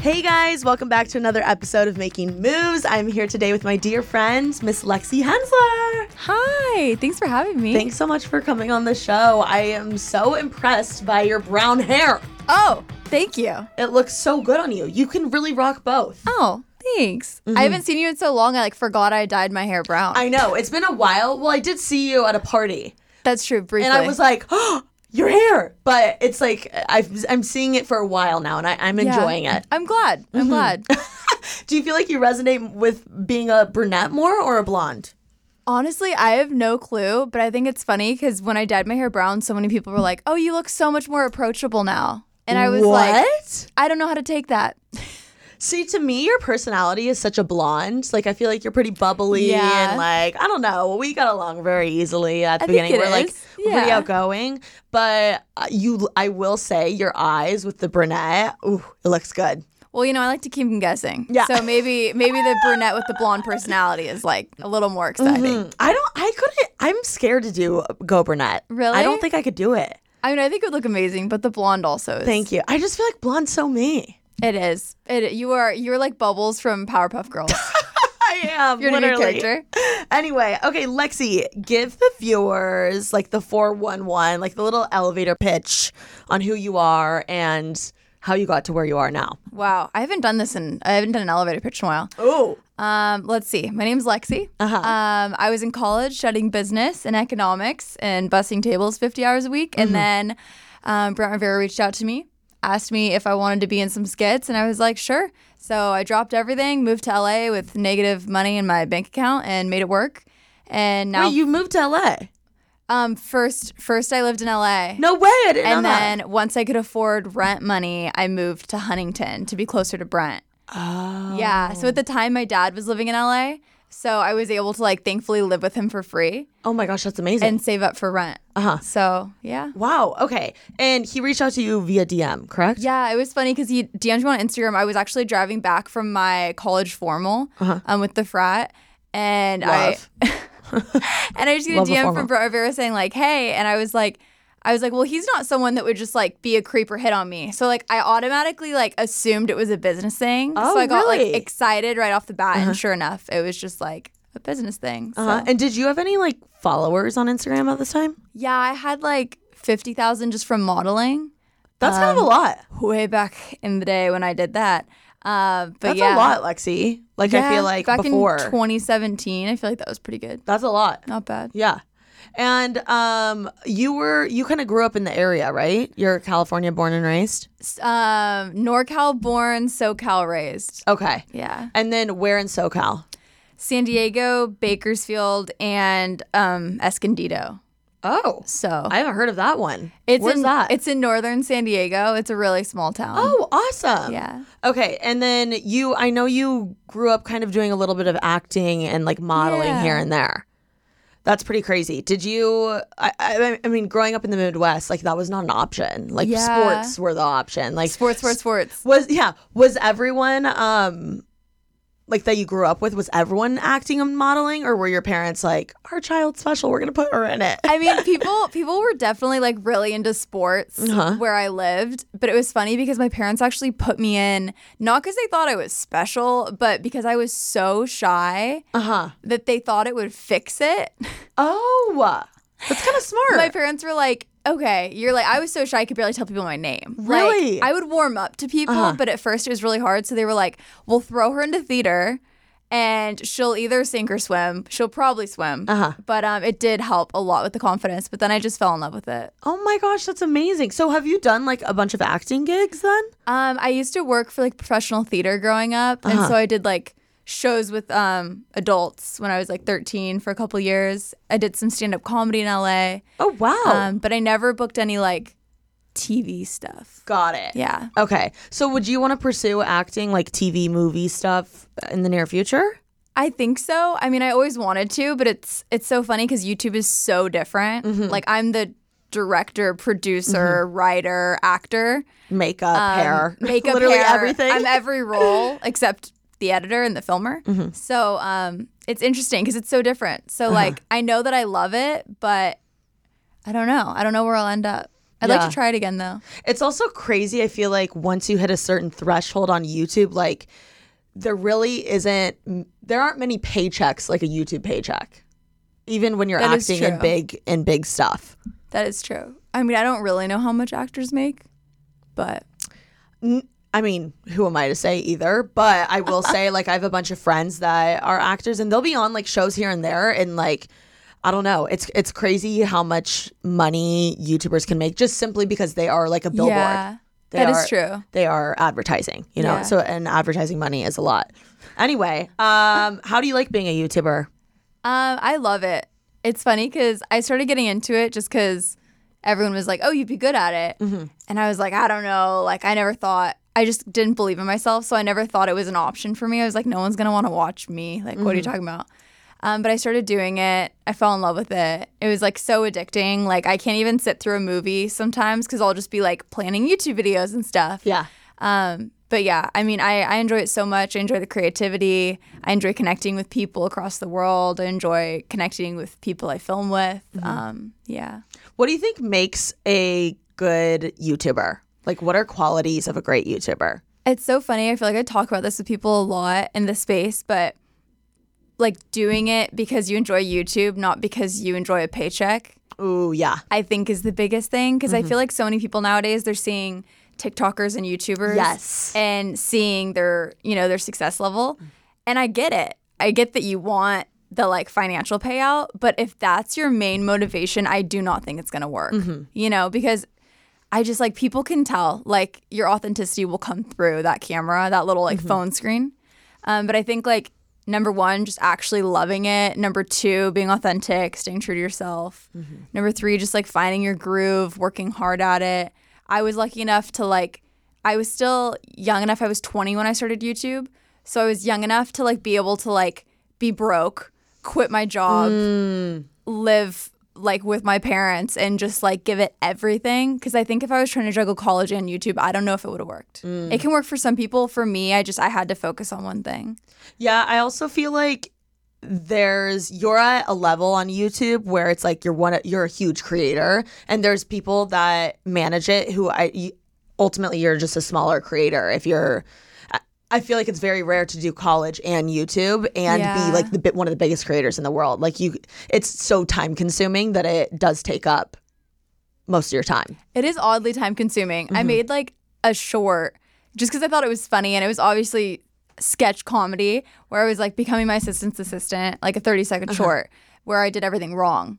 Hey guys, welcome back to another episode of Making Moves. I'm here today with my dear friend, Miss Lexi Hensler. Hi, thanks for having me. Thanks so much for coming on the show. I am so impressed by your brown hair. Oh, thank you. It looks so good on you. You can really rock both. Oh, thanks. I mm-hmm. haven't seen you in so long. I like forgot I dyed my hair brown. I know, it's been a while. Well, I did see you at a party, That's true. Briefly, and I was like, oh, your hair. But it's like, I've, I'm seeing it for a while now, and I, I'm Yeah. enjoying it. I'm glad. I'm mm-hmm. glad. Do you feel like you resonate with being a brunette more or a blonde? Honestly, I have no clue, but I think it's funny because when I dyed my hair brown, so many people were like, "Oh, you look so much more approachable now," and I was like, "I don't know how to take that." See, to me, your personality is such a blonde. Like, I feel like you're pretty bubbly Yeah. and like I don't know. We got along very easily at the I beginning. We're like is. we're pretty outgoing, but uh, you, I will say, your eyes with the brunette, ooh, it looks good. Well, you know, I like to keep them guessing. Yeah. So maybe maybe the brunette with the blonde personality is like a little more exciting. Mm, I don't. I couldn't. I'm scared to do go brunette. Really? I don't think I could do it. I mean, I think it would look amazing, but the blonde also is. Thank you. I just feel like blonde's so me. It is. It you are you're like Bubbles from Powerpuff Girls. I am. You're literally. character. Anyway, okay, Lexi, give the viewers like the 411, like the little elevator pitch on who you are and how you got to where you are now. Wow, I haven't done this in I haven't done an elevator pitch in a while. Oh. Um, let's see. My name's Lexi. Uh-huh. Um, I was in college studying business and economics and bussing tables 50 hours a week, Mm-hmm. and then um, Brent Rivera reached out to me, asked me if I wanted to be in some skits, and I was like, sure. So I dropped everything, moved to LA with negative money in my bank account, and made it work. And now, Wait, you moved to LA? um, first, first I lived in LA. No way, I didn't and know that. then once I could afford rent money, I moved to Huntington to be closer to Brent. Oh. Yeah. So at the time, my dad was living in LA. So I was able to like thankfully live with him for free Oh my gosh, that's amazing. and save up for rent. Uh-huh. So yeah. Wow, okay. And he reached out to you via DM, correct? Yeah, it was funny because he DM'd me on Instagram. I was actually driving back from my college formal Uh-huh. um, with the frat, and Love. I and I just get a DM from Brent Rivera saying like, "Hey," and I was like, I was like, "Well, he's not someone that would just like be a creeper hit on me." So like, I automatically like assumed it was a business thing. Oh, so I got really? like excited right off the bat, and sure enough, it was just like a business thing. So Uh-huh. And did you have any like followers on Instagram at this time? yeah, I had like fifty thousand just from modeling That's kind of Um, a lot. way back in the day when I did that. Uh, but That's yeah, a lot, Lexi. Like I feel like back before. in 2017, I feel like that was pretty good. That's a lot. Not bad. Yeah. And um you were you kind of grew up in the area, right? You're California born and raised? Um, NorCal born, SoCal raised. Okay. Yeah. And then where in SoCal? San Diego, Bakersfield, and um, Escondido. Oh. So I haven't heard of that one. it's Where's in that? it's in northern San Diego. It's a really small town. Oh, awesome. yeah. Okay, and then you I know you grew up kind of doing a little bit of acting and like modeling Yeah. here and there. That's pretty crazy. Did you I, I I mean growing up in the Midwest, like that was not an option. Like Yeah. sports were the option. Like Sports, sports, sports. was yeah, was everyone um like that you grew up with was everyone acting and modeling or were your parents like our child's special, we're to put her in it? I mean, people people were definitely like really into sports Uh-huh. where I lived, but it was funny because my parents actually put me in not because they thought I was special, but because I was so shy Uh-huh. that they thought it would fix it. Oh. That's kind of smart. my parents were like, "Okay, you're like I was so shy I could barely tell people my name. Really? Like, I would warm up to people, Uh-huh. but at first it was really hard. So they were like, "We'll throw her into theater." And she'll either sink or swim. She'll probably swim. Uh-huh. But um, it did help a lot with the confidence. But then I just fell in love with it. Oh my gosh, that's amazing. So have you done like a bunch of acting gigs then? Um, I used to work for like professional theater growing up, and Uh-huh. so I did like shows with um adults when I was like 13 for a couple years. I did some stand up comedy in LA, Oh wow. um, but I never booked any like TV stuff. Got it. Yeah. Okay. So would you want to pursue acting like TV movie stuff in the near future? I think so. I mean, I always wanted to, but it's it's so funny because YouTube is so different. Mm-hmm. Like I'm the director, producer, writer, actor, Makeup, um, hair, makeup, literally hair. everything. I'm every role except the editor and the filmer. Mm-hmm. So um, it's interesting because it's so different. So Uh-huh. like I know that I love it, but I don't know. I don't know where I'll end up. I'd like to try it again though. It's also crazy. I feel like once you hit a certain threshold on YouTube, like there really isn't, there aren't many paychecks like a YouTube paycheck, even when you're That acting in big in big stuff. That is true. I mean, I don't really know how much actors make, but I mean, who am I to say either? But I will say, like, I have a bunch of friends that are actors, and they'll be on like shows here and there, and like, I don't know, it's it's crazy how much money YouTubers can make just simply because they are like a billboard. yeah, They that is are- true. They are advertising, you know. Yeah. So, and advertising money is a lot. Anyway, um, how do you like being a YouTuber? Um, I love it. It's funny because I started getting into it just because everyone was like, "Oh, you'd be good at it," Mm-hmm. and I was like, "I don't know." Like, I never thought. I just didn't believe in myself, so I never thought it was an option for me. I was like, "No one's gonna want to watch me." Like, what are you Mm-hmm. talking about? Um, but I started doing it. I fell in love with it. It was like so addicting. Like, I can't even sit through a movie sometimes because I'll just be like planning YouTube videos and stuff. Yeah. Um, but yeah, I mean, I, I enjoy it so much. I enjoy the creativity. I enjoy connecting with people across the world. I enjoy connecting with people I film with. Um, yeah. What do you think makes a good YouTuber? Like, what are qualities of a great YouTuber? It's so funny. I feel like I talk about this with people a lot in this space, but like doing it because you enjoy YouTube, not because you enjoy a paycheck, Ooh, yeah. I think is the biggest thing. Because I mm-hmm. feel like so many people nowadays, they're seeing TikTokers and YouTubers. Yes. and seeing their you know their success level and i get it i get that you want the like financial payout but if that's your main motivation i do not think it's going to work mm-hmm. you know because i just like people can tell like your authenticity will come through that camera that little like mm-hmm. phone screen. Um, but i think like number one just actually loving it. Number two being authentic staying true to yourself. Mm-hmm. Number three just like finding your groove working hard at it. I was lucky enough to like I was still young enough. I was 20 when I started YouTube. So I was young enough to like be able to like be broke, quit my job, mm. live like with my parents and just like give it everything cuz I think if I was trying to juggle college and YouTube, I don't know if it would have worked. Mm. It can work for some people. For me, I just I had to focus on one thing. Yeah, I also feel like there's you're at a level on YouTube where it's like you're one you're a huge creator and there's people that manage it who I ultimately you're just a smaller creator if you're I- feel like it's very rare to do college and YouTube and Yeah. be like the bit one of the biggest creators in the world. Like you it's so time consuming that it does take up most of your time. It is oddly time consuming. Mm-hmm. I made like a short just because I thought it was funny and it was obviously sketch comedy where I was like becoming my assistant's assistant, like a 30 second Uh-huh. short where I did everything wrong.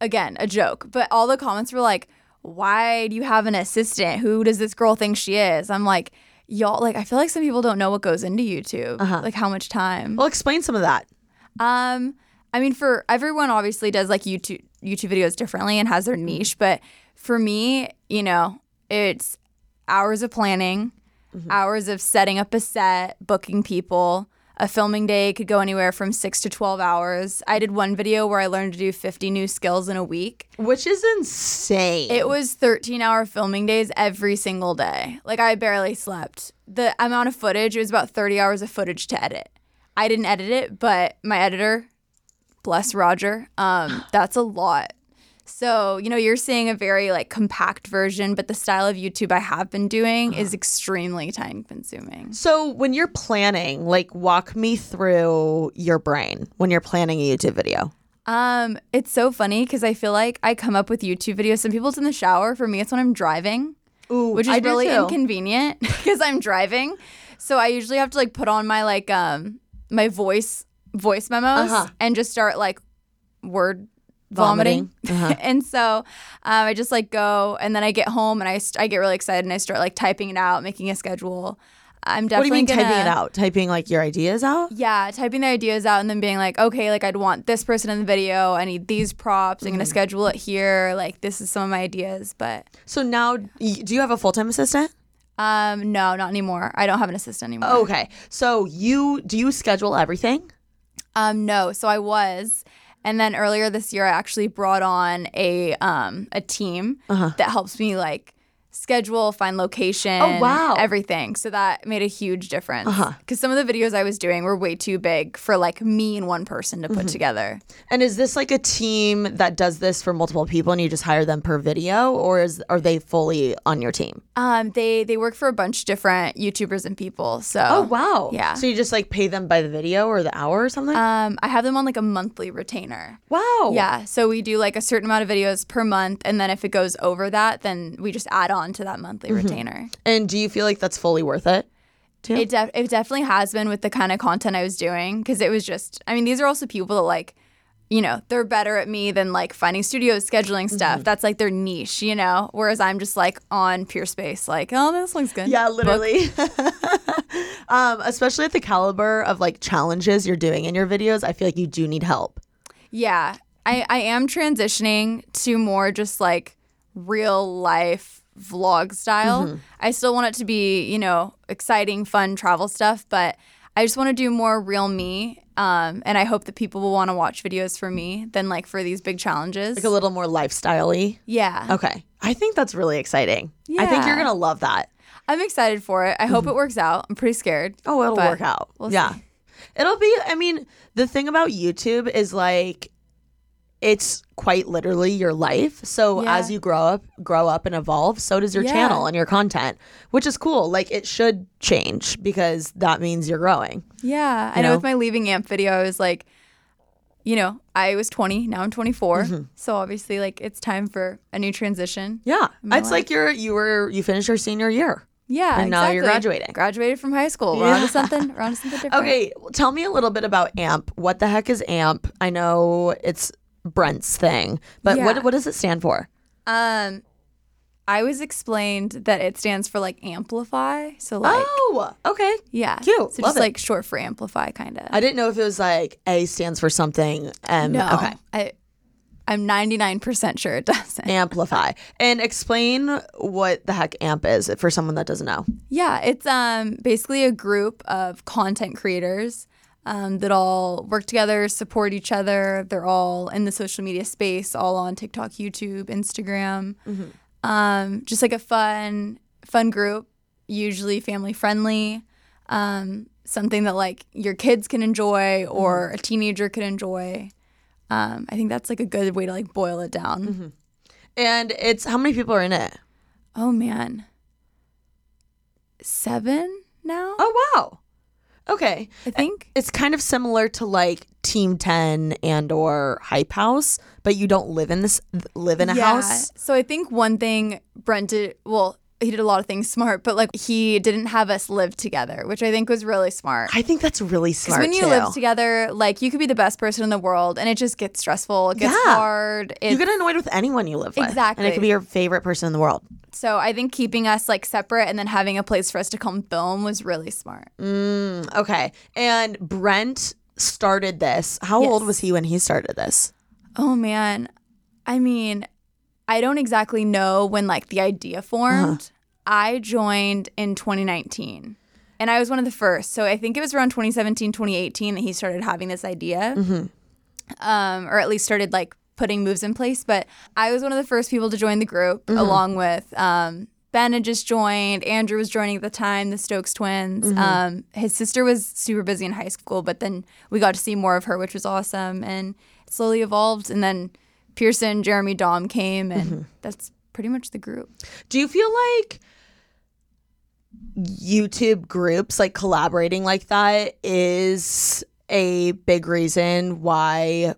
Again, a joke. But all the comments were like, why do you have an assistant? Who does this girl think she is? I'm like, y'all, like, I feel like some people don't know what goes into YouTube, uh-huh. like how much time. Well, explain some of that. Um, I mean, for everyone, obviously does like YouTube YouTube videos differently and has their mm-hmm. niche. But for me, you know, it's hours of planning, mm-hmm. hours of setting up a set, booking people. A filming day could go anywhere from six to twelve hours. I did one video where I learned to do fifty new skills in a week. Which is insane. It was 13 hour filming days every single day. Like I barely slept. The amount of footage, it was about 30 hours of footage to edit. I didn't edit it, but my editor, bless Roger, um, that's a lot. So, you know, you're seeing a very like compact version, but the style of YouTube I have been doing is extremely time consuming. So when you're planning, like walk me through your brain when you're planning a YouTube video. Um, it's so funny because I feel like I come up with YouTube videos. Some people it's in the shower. For me, it's when I'm driving. Ooh, which is I do really too. inconvenient because I'm driving. So I usually have to like put on my like um my voice voice memos Uh-huh. and just start like word vomiting. Vomiting. Uh-huh. and so um, I just like go and then I get home and I st- I get really excited and I start like typing it out, making a schedule. I'm What do definitely you mean gonna, typing it out? Typing like your ideas out? Yeah, typing the ideas out and then being like, okay, like I'd want this person in the video. I need these props. I'm gonna Mm-hmm. schedule it here. Like this is some of my ideas, but So now, y- do you have a full time assistant? um, no, not anymore. I don't have an assistant anymore. Okay. So you do you schedule everything? Um, no. So I was, and then earlier this year, I actually brought on a um a team Uh-huh. that helps me like schedule, find location, Oh, wow. everything. So that made a huge difference. Uh-huh. Because some of the videos I was doing were way too big for like me and one person to put Mm-hmm. together. And is this like a team that does this for multiple people and you just hire them per video or is are they fully on your team? Um, they they work for a bunch of different YouTubers and people. So Oh wow. yeah. So you just like pay them by the video or the hour or something? Um, I have them on like a monthly retainer. wow. Yeah, so we do like a certain amount of videos per month, and then if it goes over that, then we just add on to that monthly Mm-hmm. retainer. And do you feel like that's fully worth it? too? It def- it definitely has been with the kind of content I was doing because it was just. I mean, these are also people that like, you know, they're better at me than like finding studios, scheduling Mm-hmm. stuff. That's like their niche, you know. Whereas I'm just like on Peerspace, like, oh, this looks good. Yeah, literally. um, especially at the caliber of like challenges you're doing in your videos, I feel like you do need help. Yeah, I I am transitioning to more just like real life vlog style. Mm-hmm. I still want it to be, you know, exciting, fun travel stuff, but I just want to do more real me. Um, and I hope that people will want to watch videos for me than like for these big challenges. Like a little more lifestyle-y. yeah. Okay. I think that's really exciting. Yeah. I think you're going to love that. I'm excited for it. I hope it works out. I'm pretty scared. Oh, it'll work out. we'll yeah. see. It'll be I mean, the thing about YouTube is like it's quite literally your life. So Yeah. as you grow up, grow up and evolve, so does your Yeah. channel and your content, which is cool. Like it should change because that means you're growing. Yeah. I You know know? with my leaving AMP video, I was like, you know, I was 20, now I'm 24. Mm-hmm. So obviously, like, it's time for a new transition. Yeah. It's like you're you were you finished your senior year. Yeah. And now you're graduating. Graduated from high school. We're on to something, we're on to something different. Okay, tell me a little bit about AMP. What the heck is AMP? I know it's Brent's thing, but Yeah. what what does it stand for? Um, I was explained that it stands for like amplify. So, like, oh, okay. yeah. cute. So, Love just it. like short for amplify, kind of. I didn't know if it was like A stands for something. M. no. Okay. I, I'm 99% sure it doesn't. Amplify. And explain what the heck AMP is for someone that doesn't know. Yeah, it's um basically a group of content creators um, that all work together, support each other. They're all in the social media space, all on TikTok, YouTube, Instagram. Um, just like a fun, fun group, usually family friendly. Um, something that like your kids can enjoy or a teenager could enjoy. Um, I think that's like a good way to like boil it down. And it's how many people are in it? Oh man, seven now. Oh wow. Okay. I think. It's kind of similar to like Team 10 and or Hype House, but you don't live in this live in a house. So I think one thing Brent did, well, he did a lot of things smart, but like he didn't have us live together, which I think was really smart. I think that's really Because smart when you too. live together, like you could be the best person in the world, and it just gets stressful. It gets Yeah. hard. It's, you get annoyed with anyone you live with. Exactly, and it could be your favorite person in the world. so I think keeping us like separate and then having a place for us to come film was really smart. Mm, okay. And Brent started this. How Yes. old was he when he started this? Oh man, I mean, I don't exactly know when like the idea formed. I joined in 2019. And I was one of the first. So I think it was around 2017, 2018 that he started having this idea. Um, or at least started like putting moves in place. But I was one of the first people to join the group along with um, Ben had just joined. Andrew was joining at the time, the Stokes twins. Um, his sister was super busy in high school, but then we got to see more of her, which was awesome. And it slowly evolved. And then Pierson, Jeremy Dom came, and mm-hmm. that's pretty much the group. Do you feel like YouTube groups like collaborating like that is a big reason why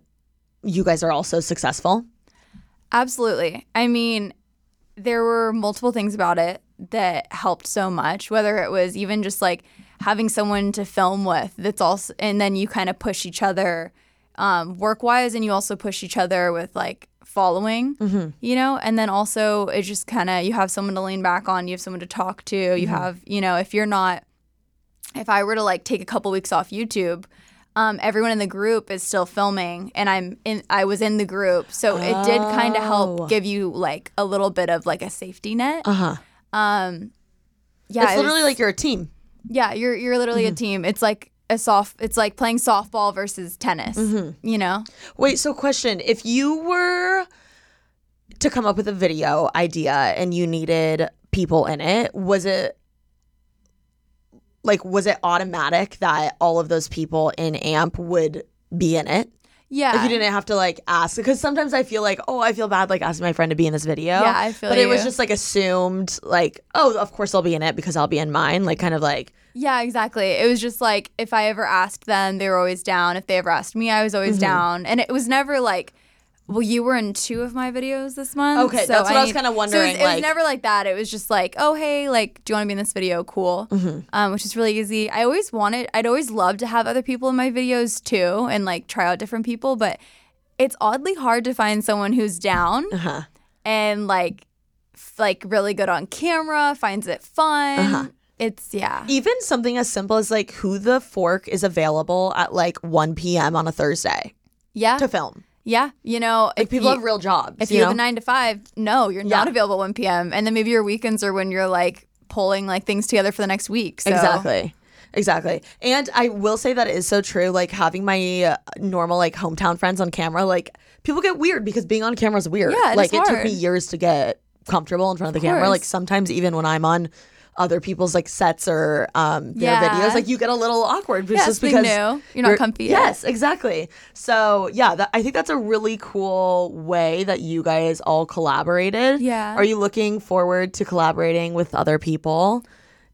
you guys are also successful? Absolutely. I mean, there were multiple things about it that helped so much, whether it was even just like having someone to film with that's also, and then you kind of push each other um, work wise, and you also push each other with like following, you know, and then also it just kind of, you have someone to lean back on, you have someone to talk to, you have, you know, if you're not, if I were to like take a couple weeks off YouTube, um, everyone in the group is still filming, and I'm in. I was in the group, so it did kind of Oh. help give you like a little bit of like a safety net. Uh huh. Um, yeah, it's it literally was- like you're a team. yeah, you're you're literally Mm-hmm. a team. It's like a soft. It's like playing softball versus tennis. Mm-hmm. You know, Wait, so question: If you were to come up with a video idea and you needed people in it, was it like was it automatic that all of those people in AMP would be in it? yeah. Like you didn't have to like ask because sometimes I feel like, oh, I feel bad like asking my friend to be in this video. Yeah, I feel But it was just like assumed, like, oh, of course I'll be in it because I'll be in mine. Like kind of like, Yeah, exactly. It was just like if I ever asked them, they were always down. If they ever asked me, I was always Mm-hmm. down. And it was never like, well, you were in two of my videos this month. Okay, that's what I was kinda wondering. So it was, wondering, it was never like that. It was just like, oh, hey, like, do you want to be in this video? Cool. Mm-hmm. Um, which is really easy. I always wanted, I'd always love to have other people in my videos too and like try out different people. But it's oddly hard to find someone who's down uh-huh. and like, f- like really good on camera, finds it fun. Uh-huh. It's, yeah. even something as simple as like who the fork is available at like 1 p.m. on a Thursday Yeah. to film. Yeah, you know, Like if people you, have real jobs. if you you know? have a nine to five, no, you're not Yeah. available at one p.m. And then maybe your weekends are when you're like pulling like things together for the next week. So. Exactly. Exactly. And I will say that it is so true. Like having my uh, normal like hometown friends on camera, like people get weird because being on camera is weird. Yeah, like it took me years to get comfortable in front of the camera. Like sometimes even when I'm on other people's like sets or um their Yeah. videos, like you get a little awkward Yeah, just because new. You're not comfy yet. Yes, exactly. So yeah, that, I think that's a really cool way that you guys all collaborated. Yeah. Are you looking forward to collaborating with other people?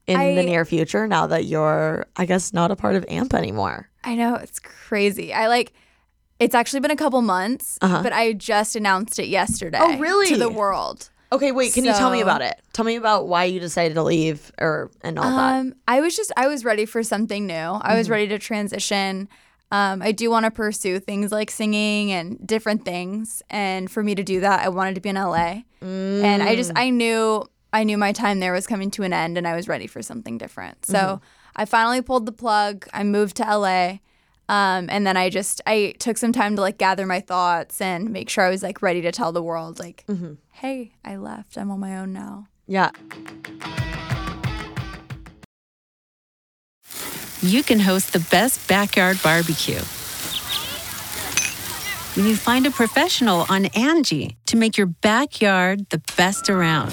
in the near future now that you're I guess not a part of AMP anymore. I know it's crazy. I like. It's actually been a couple months, but I just announced it yesterday. Uh-huh. Oh, really? To the world. Okay, wait, can you tell me So- about it? Tell me about why you decided to leave or and all that. Um, I was just I was ready for something new. I Mm-hmm. was ready to transition. Um, I do want to pursue things like singing and different things, and for me to do that, I wanted to be in LA. And I Mm. just I knew I knew my time there was coming to an end, and I was ready for something different. So Mm-hmm. I finally pulled the plug. I moved to LA. Um, and then I just I took some time to like gather my thoughts and make sure I was like ready to tell the world like, Mm-hmm. hey, I left. I'm on my own now. Yeah. you can host the best backyard barbecue. When you find a professional on Angie to make your backyard the best around.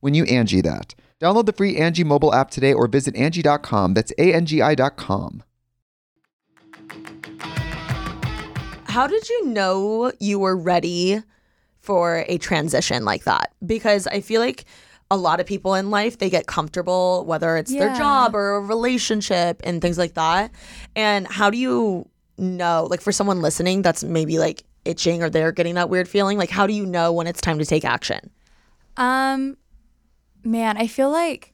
when you Angie that. Download the free Angie mobile app today or visit Angie.com. That's A-N-G-I dot com. How did you know you were ready for a transition like that? Because I feel like a lot of people in life they get comfortable whether it's their job or a relationship and things like that. And how do you know like for someone listening that's maybe like itching or they're getting that weird feeling, like how do you know when it's time to take action? Um, man, I feel like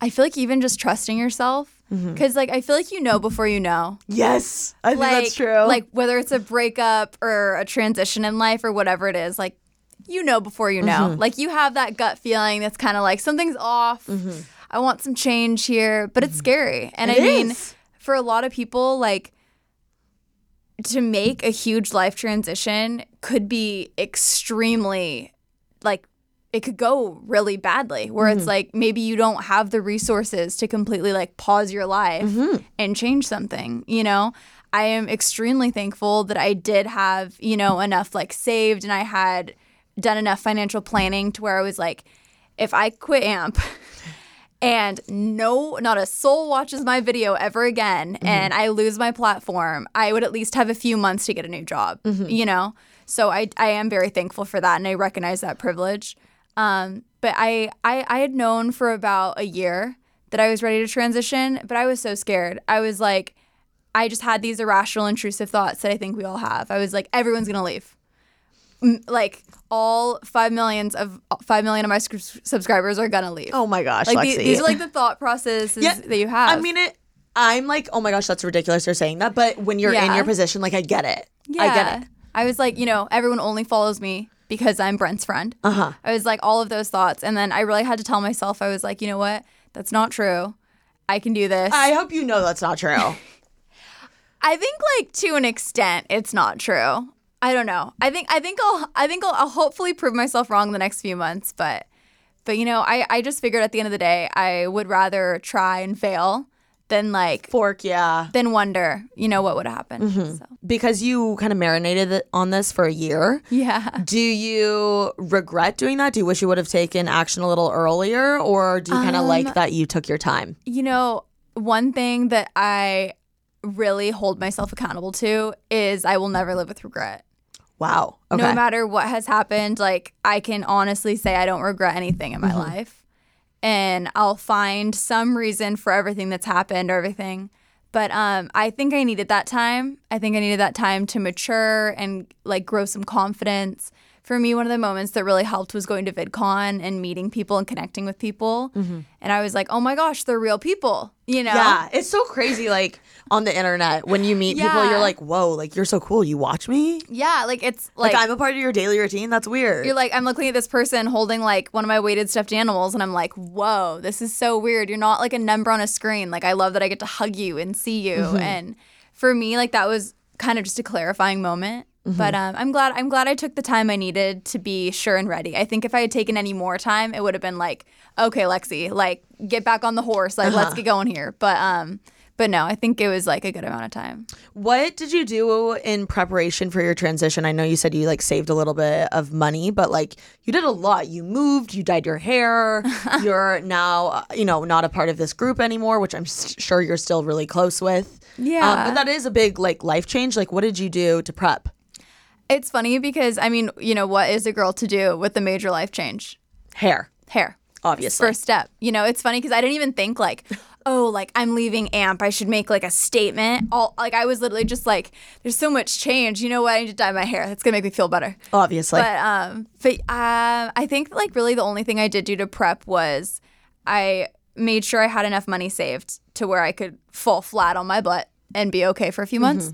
I feel like even just trusting yourself, mm-hmm. because like I feel like you know before you know. Yes, I think that's true. Like whether it's a breakup or a transition in life or whatever it is, like you know before you know. Mm-hmm. Like you have that gut feeling that's kind of like something's off. Mm-hmm. I want some change here, but it's scary. And It I mean, is. for a lot of people, like to make a huge life transition could be extremely like it could go really badly where it's mm. like maybe you don't have the resources to completely like pause your life mm-hmm. and change something you know? I am extremely thankful that i did have you know enough like saved and i had done enough financial planning to where i was like if i quit amp and no not a soul watches my video ever again mm-hmm. and i lose my platform i would at least have a few months to get a new job mm-hmm. you know? So I, I am very thankful for that and i recognize that privilege um, but I, I i had known for about a year that i was ready to transition but i was so scared i was like i just had these irrational intrusive thoughts that i think we all have i was like everyone's gonna leave M- like all five millions of five million of my sc- subscribers are gonna leave oh my gosh, like Lexi. the- these are like the thought processes Yeah, that you have. I mean it. I'm like, oh my gosh, that's ridiculous. They're saying that, but when you're in your position, like I get it. yeah. I get it. I was like, you know, everyone only follows me because I'm Brent's friend. Uh Uh-huh. huh. I was like all of those thoughts, and then I really had to tell myself, I was like, you know what, that's not true. I can do this. I hope you know that's not true. I think like to an extent it's not true. I don't know. I think I think I'll I think I'll, I'll hopefully prove myself wrong the next few months, but but you know, I I just figured at the end of the day I would rather try and fail than like Fork, yeah. than wonder, you know, what would happen. Mm-hmm. So Because you kind of marinated on this for a year. yeah. Do you regret doing that? Do you wish you would have taken action a little earlier, or do you kind of Um, like that you took your time? You know, one thing that I really hold myself accountable to is I will never live with regret. Wow. Okay. No matter what has happened, like I can honestly say I don't regret anything in my Mm-hmm. life. And I'll find some reason for everything that's happened or everything. But um, I think I needed that time. I think I needed that time to mature and like grow some confidence. For me, one of the moments that really helped was going to VidCon and meeting people and connecting with people. And I was like, oh my gosh, they're real people, you know? Yeah, it's so crazy. Like on the internet, when you meet people, you're like, "Whoa, like you're so cool. You watch me? Yeah, like it's Like, like, I'm a part of your daily routine. That's weird." you're like I'm looking at this person holding like one of my weighted stuffed animals and I'm like, "Whoa, this is so weird. You're not like a number on a screen. Like I love that I get to hug you and see you." Mm-hmm. And for me, like that was kind of just a clarifying moment. Mm-hmm. But um, I'm glad I'm glad I took the time I needed to be sure and ready. I think if I had taken any more time, it would have been like, "Okay, Lexi, like get back on the horse. Like Uh-huh. let's get going here." But um but no, I think it was like a good amount of time. What did you do in preparation for your transition? I know you said you like saved a little bit of money, but like you did a lot. You moved, you dyed your hair. you're now, uh, you know, not a part of this group anymore, which I'm s- sure you're still really close with. Yeah. Um, but that is a big like life change. Like, what did you do to prep? It's funny because I mean, you know, what is a girl to do with a major life change? Hair, Hair. obviously. First step. You know, it's funny because I didn't even think like, oh, like I'm leaving AMP. I should make like a statement. All like I was literally just like, there's so much change. You know what? I need to dye my hair. That's gonna make me feel better. obviously. But um, but uh, I think like really the only thing I did do to prep was I made sure I had enough money saved to where I could fall flat on my butt and be okay for a few months.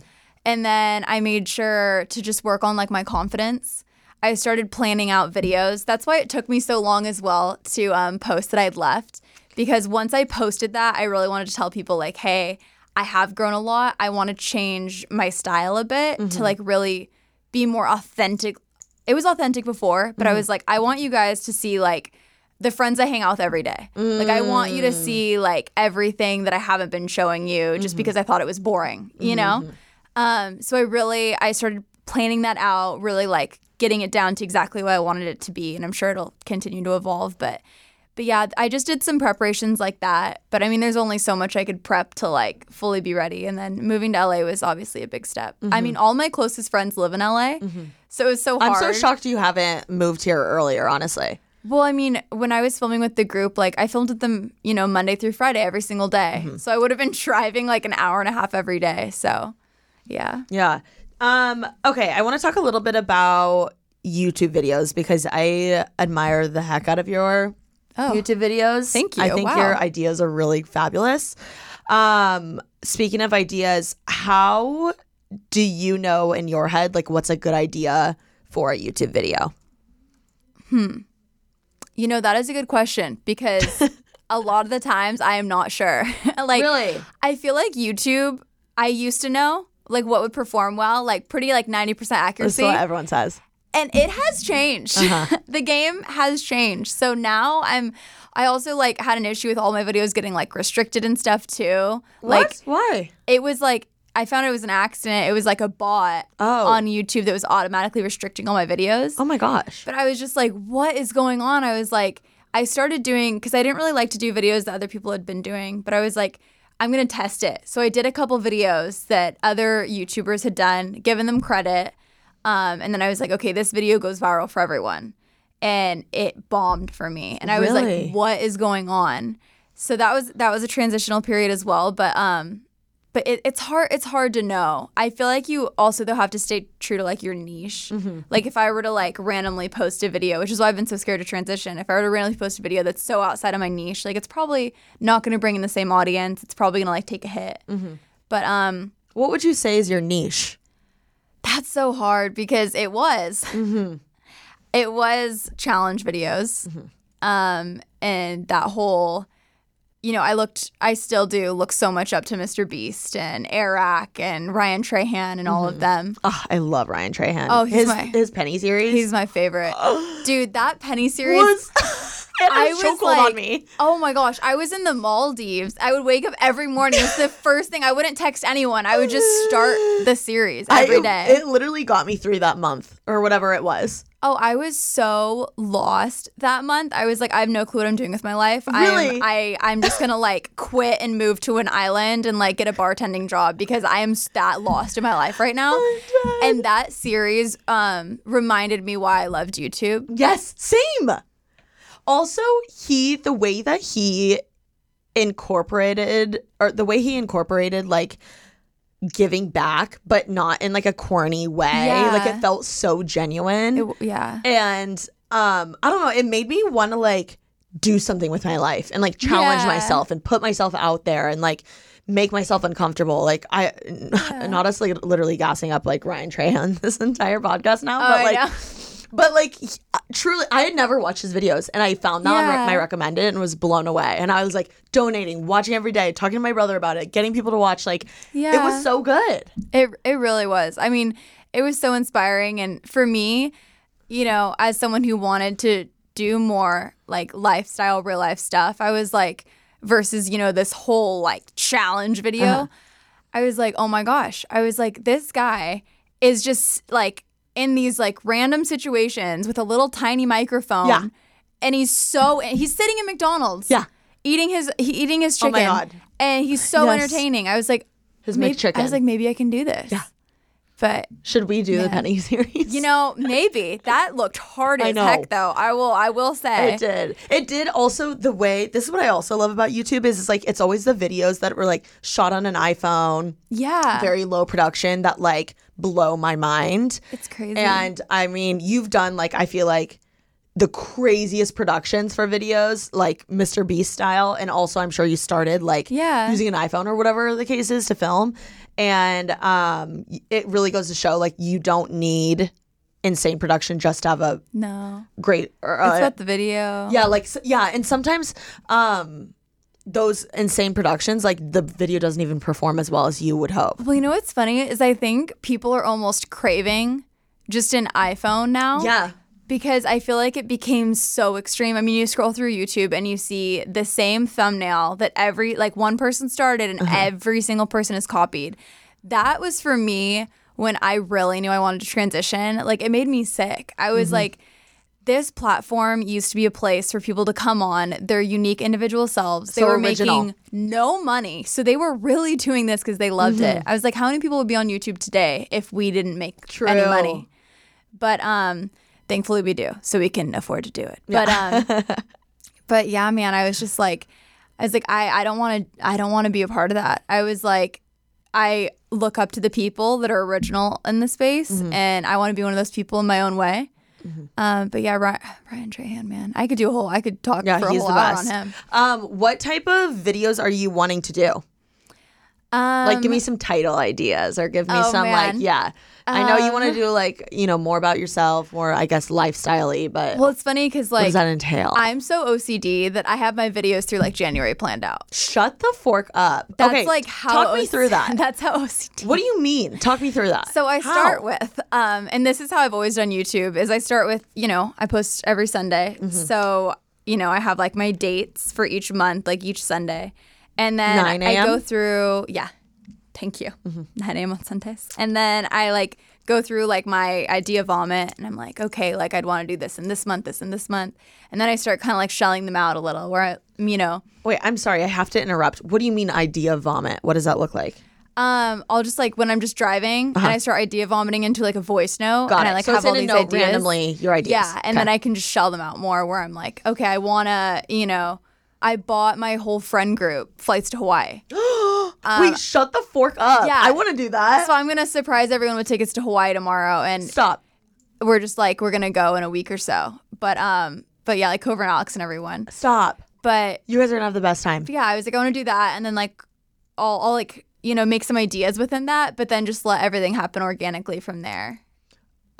And then I made sure to just work on like my confidence. I started planning out videos. That's why it took me so long as well to um, post that I'd left because once I posted that, I really wanted to tell people like, hey, I have grown a lot. I want to change my style a bit to mm-hmm. like really be more authentic. It was authentic before, but I mm-hmm. was like, I want you guys to see like the friends I hang out with every day. Like I want you to mm. see like everything that I haven't been showing you just mm-hmm. because I thought it was boring, you know? Um, so I really I started planning that out, really like getting it down to exactly what I wanted it to be, and I'm sure it'll continue to evolve. But but yeah, I just did some preparations like that. But I mean, there's only so much I could prep to like fully be ready. And then moving to LA was obviously a big step. I mm-hmm. mean, all my closest friends live in LA, mm-hmm. so it was so hard. I'm so shocked you haven't moved here earlier, honestly. Well, I mean, when I was filming with the group, like I filmed with them, you know, Monday through Friday every single day. Mm-hmm. So I would have been driving like an hour and a half every day. So, yeah. Yeah. Um, okay, I want to talk a little bit about YouTube videos because I admire the heck out of your Oh. YouTube videos. Thank you. I think Wow. your ideas are really fabulous. Um, speaking of ideas, how do you know in your head like what's a good idea for a YouTube video? Hmm. You know, that is a good question because a lot of the times I am not sure. like, Really? I feel like YouTube, I used to know like what would perform well, like pretty like 90% accuracy. That's what everyone says. and it has changed. Uh-huh. the game has changed. So now I'm I also like had an issue with all my videos getting like restricted and stuff too. Like Why? it was like I found it was an accident. It was like a bot Oh. on YouTube that was automatically restricting all my videos. Oh my gosh. But I was just like, what is going on? I was like, I started doing because I didn't really like to do videos that other people had been doing, but I was like, I'm gonna test it. So I did a couple videos that other YouTubers had done, given them credit. Um, and then I was like, okay, this video goes viral for everyone. And it bombed for me. And I was Really? like, what is going on? So that was that was a transitional period as well. But um but it, it's hard it's hard to know. I feel like you also though have to stay true to like your niche. Like if i were to like randomly post a video which is why i've been so scared to transition if i were to randomly post a video that's so outside of my niche like it's probably not going to bring in the same audience. It's probably going to like take a hit. But um What would you say is your niche? that's so hard because it was. It was challenge videos. Um and that whole you know i looked i still do look so much up to mr beast and Airrack and ryan trahan and all of mm-hmm. them Oh, I love Ryan Trahan. Oh, his my- his Penny series. he's my favorite dude that penny series was it I was like, on me. oh my gosh, I was in the Maldives. I would wake up every morning. It's the first thing. I wouldn't text anyone. I would just start the series every I- day. It literally got me through that month or whatever it was. Oh, I was so lost that month. I was like, I have no clue what I'm doing with my life. Really? I'm, I I'm just gonna like quit and move to an island and like get a bartending job because I am that lost in my life right now. and that series um reminded me why I loved YouTube. Yes, same. Also, he the way that he incorporated or the way he incorporated like giving back, but not in like a corny way. Yeah. Like it felt so genuine. It- yeah. and um, I don't know, it made me want to like do something with my life and like challenge Yeah. myself and put myself out there and like make myself uncomfortable. Like I not us like literally gassing up like Ryan Trahan this entire podcast now, Oh, but like. But like he- uh, truly, I had never watched his videos, and I found that on Yeah. re- my recommended and was blown away. And I was like donating, watching every day, talking to my brother about it, getting people to watch. Like yeah. it was so good. It it really was. I mean, it was so inspiring and for me, you know, as someone who wanted to do more like lifestyle real life stuff, I was like versus, you know, this whole like challenge video. Uh-huh. I was like, "Oh my gosh." I was like, "This guy is just like in these like random situations with a little tiny microphone." Yeah. And he's so he's sitting in McDonald's. Yeah. Eating his he, eating his oh chicken. Oh chicken. my God. And he's so Yes. entertaining. I was like His maybe, McChicken. I was like, maybe I can do this. Yeah. But Should we do the Man. Penny series? you know, maybe that looked hard as heck, though. I will, I will say. It did. It did also the way this is what I also love about YouTube is it's like it's always the videos that were like shot on an iPhone, Yeah, very low production that like blow my mind. It's crazy. And I mean, you've done like I feel like the craziest productions for videos, like Mr. Beast style, and also I'm sure you started like Yeah. using an iPhone or whatever the case is to film. And um, it really goes to show like you don't need insane production just to have a no, great. Or, it's uh, about the video. yeah, like yeah, and sometimes um, those insane productions, like the video doesn't even perform as well as you would hope. Well, you know what's funny is I think people are almost craving just an iPhone now. Yeah. because I feel like it became so extreme. I mean, you scroll through YouTube and you see the same thumbnail that every like one person started and uh-huh. every single person is copied. That was for me when I really knew I wanted to transition. Like it made me sick. I was mm-hmm. like this platform used to be a place for people to come on their unique individual selves. They So were original. making no money. So they were really doing this because they loved it. I was like, how many people would be on YouTube today if we didn't make any money? But um thankfully we do. So we can afford to do it. But um but yeah, man, I was just like I was like I I don't want to I don't want to be a part of that. I was like I look up to the people that are original in the space Mm-hmm. and I want to be one of those people in my own way. Um, but yeah, Ryan, Ryan Trahan, man, I could do a whole, I could talk Yeah, for a whole hour on him. Um, what type of videos are you wanting to do? Um, Like, give me some title ideas, or give me oh, some like, man. yeah. I know you want to Um, do like, you know, more about yourself, more I guess lifestyle-y, but well, it's funny because what like does that entail? I'm so OCD that I have my videos through like January planned out. Shut the fork up. That's okay, like how talk me through that. That's how OCD. what do you mean? Talk me through that. So I How? start with, um, and this is how I've always done YouTube. Is I start with, you know, I post every Sunday. Mm-hmm. So you know, I have like my dates for each month, like each Sunday, and then 9 I go through, yeah, thank you, Mm-hmm. 9 a.m. on Sundays, and then I like go through like my idea vomit, and I'm like, okay, like I'd want to do this in this month, this in this month, and then I start kind of like shelling them out a little, where I, you know, Wait, I'm sorry. I have to interrupt. What do you mean idea vomit? What does that look like? Um, I'll just like when I'm just driving and I start idea vomiting into like a voice note Uh-huh. Got and it. I like So have all a these ideas. randomly, your ideas. Yeah, and then I can just shell them out more where I'm like, okay, I wanna, you know, I bought my whole friend group flights to Hawaii. Wait, shut the fork up. Yeah. I want to do that. So I'm gonna surprise everyone with tickets to Hawaii tomorrow and Stop. we're just like we're gonna go in a week or so. But um but yeah, like Cover and Alex and everyone. Stop. But You guys are gonna have the best time. yeah, I was like, I wanna do that and then like I'll, I'll like, you know, make some ideas within that, but then just let everything happen organically from there.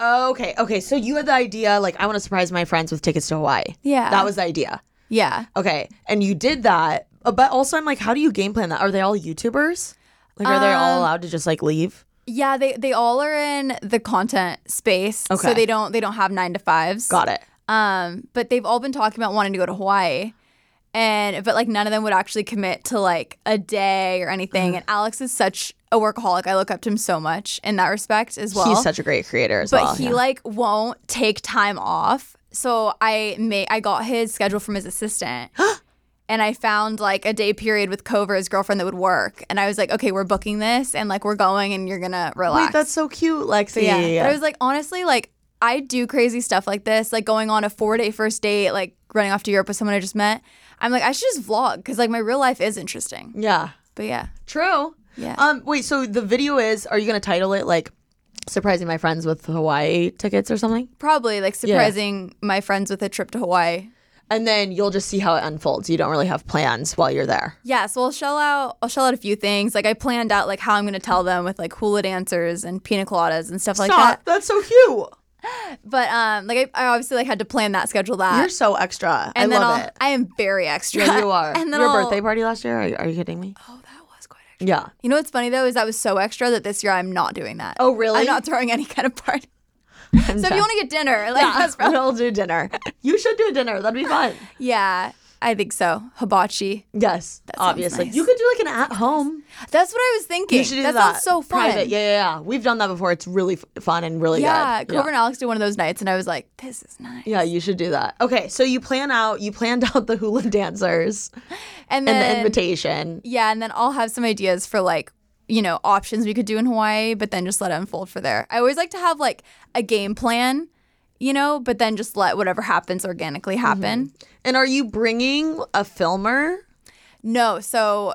Okay. Okay. So you had the idea, like, I want to surprise my friends with tickets to Hawaii. Yeah. That was the idea. Yeah. Okay. And you did that. Uh, But also, I'm like, how do you game plan that? Are they all YouTubers? Like, are they all Um, allowed to just like leave? Yeah, they they all are in the content space. Okay. So they don't they don't have 9 to 5s. Got it. Um, but they've all been talking about wanting to go to Hawaii. And but like none of them would actually commit to like a day or anything. And Alex is such a workaholic. I look up to him so much in that respect as well. He's such a great creator as well. but well. he yeah. like won't take time off. So I made I got his schedule from his assistant. and I found like a day period with Cover, his girlfriend, that would work. And I was like, okay, we're booking this and like we're going and you're gonna relax. Wait, that's so cute, Lexi. So yeah, but I was like, honestly, like I do crazy stuff like this, like going on a four day first date, like running off to Europe with someone I just met. I'm like, I should just vlog because like my real life is interesting. Yeah. But yeah, True. Yeah. Um. Wait. So the video is? Are you gonna title it like "Surprising My Friends with Hawaii Tickets" or something? probably like surprising my friends with a trip to Hawaii. And then you'll just see how it unfolds. You don't really have plans while you're there. Yeah, so I'll shell out I'll shell out a few things. Like I planned out like how I'm gonna tell them with like hula dancers and pina coladas and stuff like that. That's so cute. But um like I, I obviously like had to plan that, schedule that. You're so extra. and I then love I'll, it. I am very extra. Yeah, you are. and then Your I'll- birthday party last year? Are you, are you kidding me? Oh, that was quite extra. Yeah. You know what's funny though is I was so extra that this year I'm not doing that. Oh, really? I'm not throwing any kind of party. so if you want to get dinner, like Yeah, that's probably we'll do dinner. You should do a dinner. That'd be fun. yeah, I think so. Hibachi. Yes, sounds obviously. nice. You could do like an at home. That's what I was thinking. You should do that. that. sounds so fun. Private. Yeah, yeah, yeah. We've done that before. It's really f- fun and really Yeah, good. Clover and Alex did one of those nights, and I was like, "This is nice." Yeah, you should do that. Okay, so you plan out, you planned out the hula dancers and and then the invitation. Yeah, and then I'll have some ideas for like, you know, options we could do in Hawaii, but then just let it unfold for there. I always like to have like a game plan, you know, but then just let whatever happens organically mm-hmm. happen. And are you bringing a filmer? No, so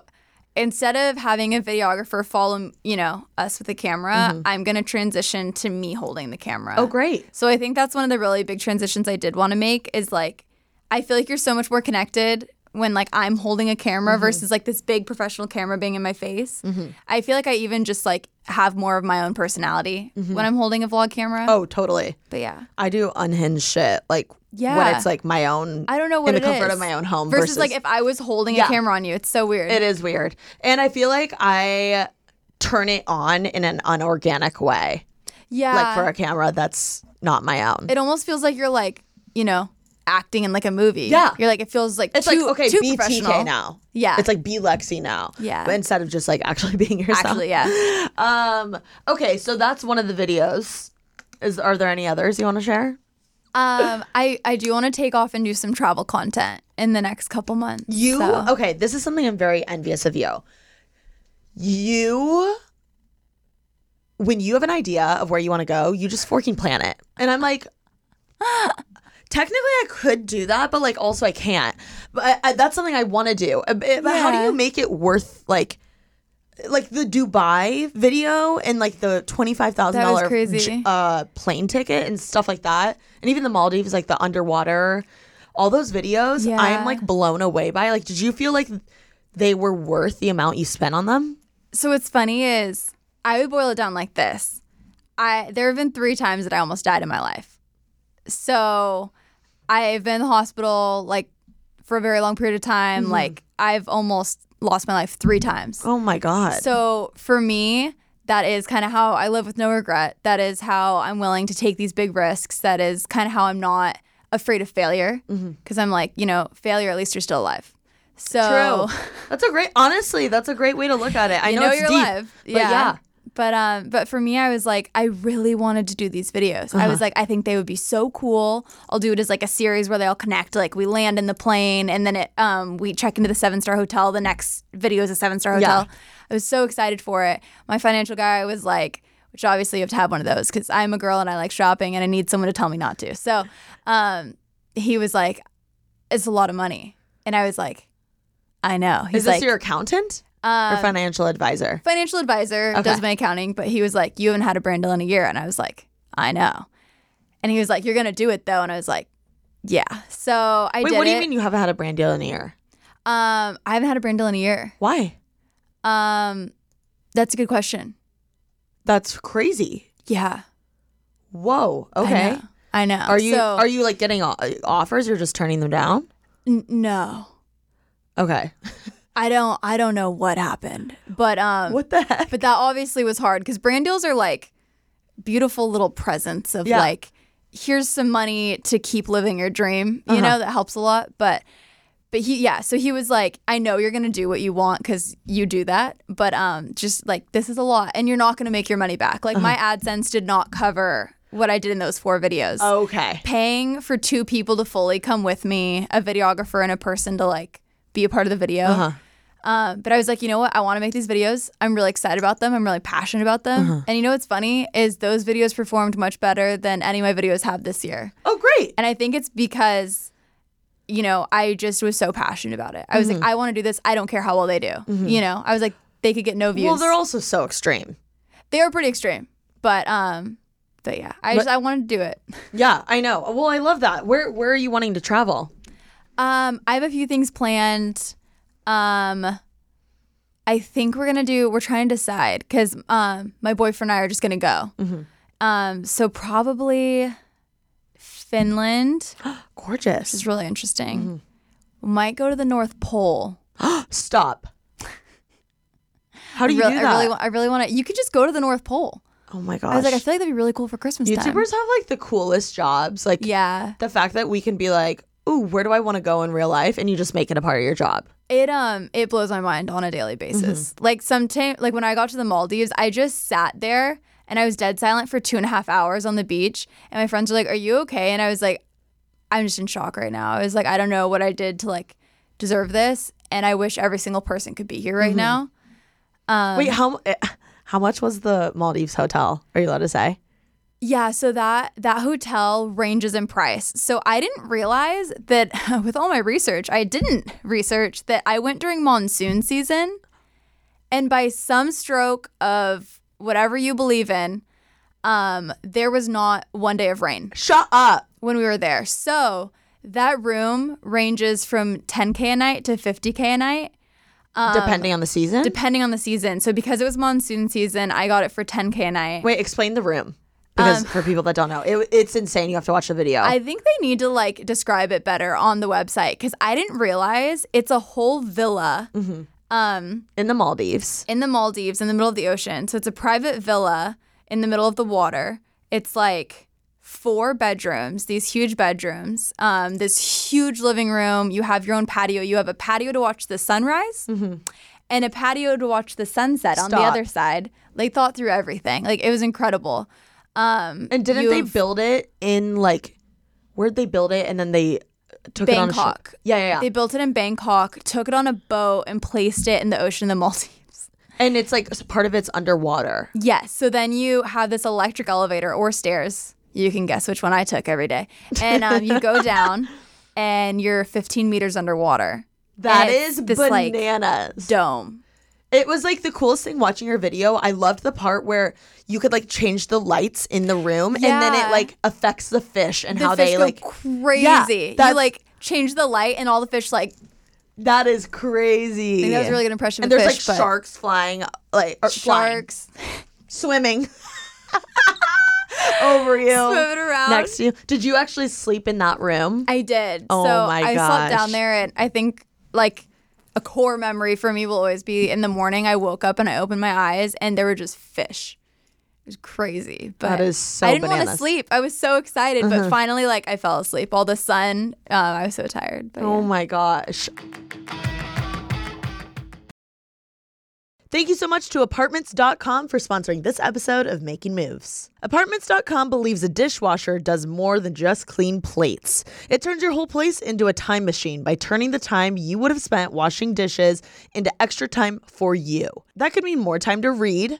instead of having a videographer follow, you know, us with a camera, mm-hmm. I'm going to transition to me holding the camera. Oh, great. So I think that's one of the really big transitions I did want to make is like I feel like you're so much more connected when like I'm holding a camera Mm-hmm. versus like this big professional camera being in my face. I feel like I even just like have more of my own personality when I'm holding a vlog camera. Mm-hmm. Oh, totally. But yeah. I do unhinged shit like yeah. when it's like my own. I don't know what in the comfort is. of my own home versus, versus, like if I was holding Yeah. a camera on you. It's so weird. it is weird, and I feel like I turn it on in an unorganic way, yeah. like for a camera that's not my own. it almost feels like you're like, you know, acting in like a movie. Yeah. You're like it feels like it's too, like okay, too be professional. TK now. Yeah. it's like be Lexi now. Yeah. but instead of just like actually being yourself. Actually, yeah. Um. Okay, so that's one of the videos. Is are there any others you want to share? Um, I I do want to take off and do some travel content in the next couple months. You so- okay? This is something I'm very envious of you. You, when you have an idea of where you want to go, you just forking plan it. And I'm like, technically I could do that, but like also I can't. But I, I, that's something I want to do. Uh, But but how do you make it worth like? Like the Dubai video and like the twenty five thousand dollar crazy. uh plane ticket and stuff like that, and even the Maldives like the underwater, all those videos, Yeah. I'm like blown away by. Like, did you feel like they were worth the amount you spent on them? So what's funny is I would boil it down like this. I there have been three times that I almost died in my life. So I've been in the hospital like for a very long period of time. Mm-hmm. Like I've almost lost my life three times. Oh my god! So for me, that is kind of how I live with no regret. That is how I'm willing to take these big risks. That is kind of how I'm not afraid of failure mm-hmm. because I'm like, you know, failure. At least you're still alive. So True. That's a great. Honestly, that's a great way to look at it. I you know, know, it's you're deep, alive. yeah. yeah. But um, but for me, I was like, I really wanted to do these videos. I was Uh-huh. like, I think they would be so cool. I'll do it as like a series where they all connect. Like we land in the plane, and then it um, we check into the seven star hotel. The next video is a seven star Yeah. hotel. I was so excited for it. My financial guy was like, which obviously you have to have one of those because I'm a girl and I like shopping, and I need someone to tell me not to. So, um, he was like, it's a lot of money, and I was like, I know. He's Is this like, your accountant or um, financial advisor? financial advisor Okay. does my accounting, but he was like, "You haven't had a brand deal in a year," and I was like, "I know," and he was like, "You're gonna do it though," and I was like, "Yeah." So I Wait, what do you it. mean you haven't had a brand deal in a year? Um, I haven't had a brand deal in a year. Why? Um, that's a good question. That's crazy. Yeah. Whoa. I Okay. know. I know. Are you So- are you like getting offers? You're just turning them down? N- no. Okay. I don't. I don't know what happened, but um, What the heck? But that obviously was hard because brand deals are like beautiful little presents of Yeah. like, here's some money to keep living your dream. You Uh-huh. know, that helps a lot. But but he yeah, so he was like, I know you're gonna do what you want because you do that, but um, just like this is a lot, and you're not gonna make your money back. Like my Uh-huh. AdSense did not cover what I did in those four videos. Okay. Paying for two people to fully come with me, a videographer and a person to like be a part of the video. Uh-huh. Um, but I was like, you know what? I want to make these videos. I'm really excited about them. I'm really passionate about them. Uh-huh. And you know what's funny is those videos performed much better than any of my videos have this year. Oh, great. And I think it's because, you know, I just was so passionate about it. I was Mm-hmm. like, I want to do this. I don't care how well they do. You know, I was like, they could get no views. Well, they're also so extreme. they are pretty extreme, but um, but yeah, I just I wanted to do it. Yeah, I know. Well, I love that. Where where are you wanting to travel? Um, I have a few things planned. Um, I think we're gonna do. We're trying to decide because um, my boyfriend and I are just gonna go. Mm-hmm. Um, so probably Finland, Gorgeous. is really interesting. Mm-hmm. We might go to the North Pole. Stop. How do you really, do that? I really, wa- I really want to. You could just go to the North Pole. oh my gosh. I was like, I feel like that'd be really cool for Christmas YouTubers time. have like the coolest jobs. Like Yeah, the fact that we can be like, ooh, where do I want to go in real life? And you just make it a part of your job. it um it blows my mind on a daily basis. Mm-hmm. Like sometimes, like when I got to the Maldives, I just sat there and I was dead silent for two and a half hours on the beach, and my friends were like, "Are you okay?" And I was like, "I'm just in shock right now." I was like, "I don't know what I did to like deserve this," and I wish every single person could be here Mm-hmm. right now. Um, Wait, how eh, how much was the Maldives hotel? Are you allowed to say? Yeah, so that that hotel ranges in price. So I didn't realize that with all my research, I didn't research that I went during monsoon season and by some stroke of whatever you believe in, um there was not one day of rain Shut up. when we were there. So that room ranges from 10k a night to 50k a night Depending on the season. depending on the season. So because it was monsoon season, I got it for 10k a night. Wait, explain the room. Because for people that don't know, it, it's insane. You have to watch the video. I think they need to like describe it better on the website because I didn't realize it's a whole villa um, in the Maldives. in the Maldives in the middle of the ocean. So it's a private villa in the middle of the water. It's like four bedrooms, these huge bedrooms, um, this huge living room. You have your own patio. You have a patio to watch the sunrise and a patio to watch the sunset on the other side. They thought through everything. Like it was incredible. Um, And didn't they have- build it in like where'd they build it and then they took it on a ship? Bangkok. Yeah, yeah, yeah. They built it in Bangkok, took it on a boat, and placed it in the ocean in the Maldives. and it's like s- part of it's underwater. Yes. So then you have this electric elevator or stairs. You can guess which one I took every day. And um, you go down, and you're 15 meters underwater. That And it's is this like bananas. dome. It was like the coolest thing watching your video. I loved the part where you could like change the lights in the room and then it like affects the fish and The how fish they like crazy. you that's- like change the light, and all the fish like. that is crazy. I think that was a really good impression and there's fish. like sharks flying like or flying, sharks swimming over you swimming around next to you. Did you actually sleep in that room? I did. Oh so my I slept down there, and I think like a core memory for me will always be in the morning. I woke up and I opened my eyes, and there were just fish. It was crazy, but That is so I didn't want to sleep. I was so excited, but finally, like I fell asleep. All the sun, um, I was so tired. But Oh yeah. my gosh. Thank you so much to apartments.com for sponsoring this episode of Making Moves. Apartments.com believes a dishwasher does more than just clean plates. It turns your whole place into a time machine by turning the time you would have spent washing dishes into extra time for you. That could mean more time to read,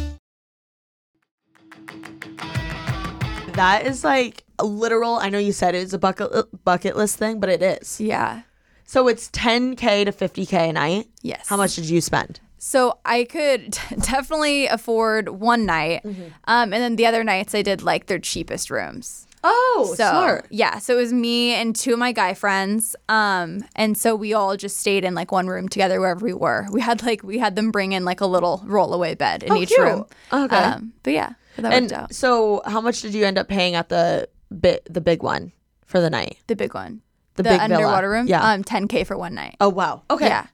That is like a literal, I know you said it's a bucket, bucket list thing, but it is. yeah. So it's 10K to 50K a night. Yes. How much did you spend? So I could definitely afford one night, Mm-hmm. um, and then the other nights I did like their cheapest rooms. Oh, So smart. yeah, so it was me and two of my guy friends, um, and so we all just stayed in like one room together wherever we were. We had like we had them bring in like a little rollaway bed in Oh, each cute. room. Okay. um, but yeah, that And worked out. so, how much did you end up paying at the bit the big one for the night? The big one, The the, big villa. underwater room. Yeah. um, 10k for one night. Oh wow. Okay. Yeah,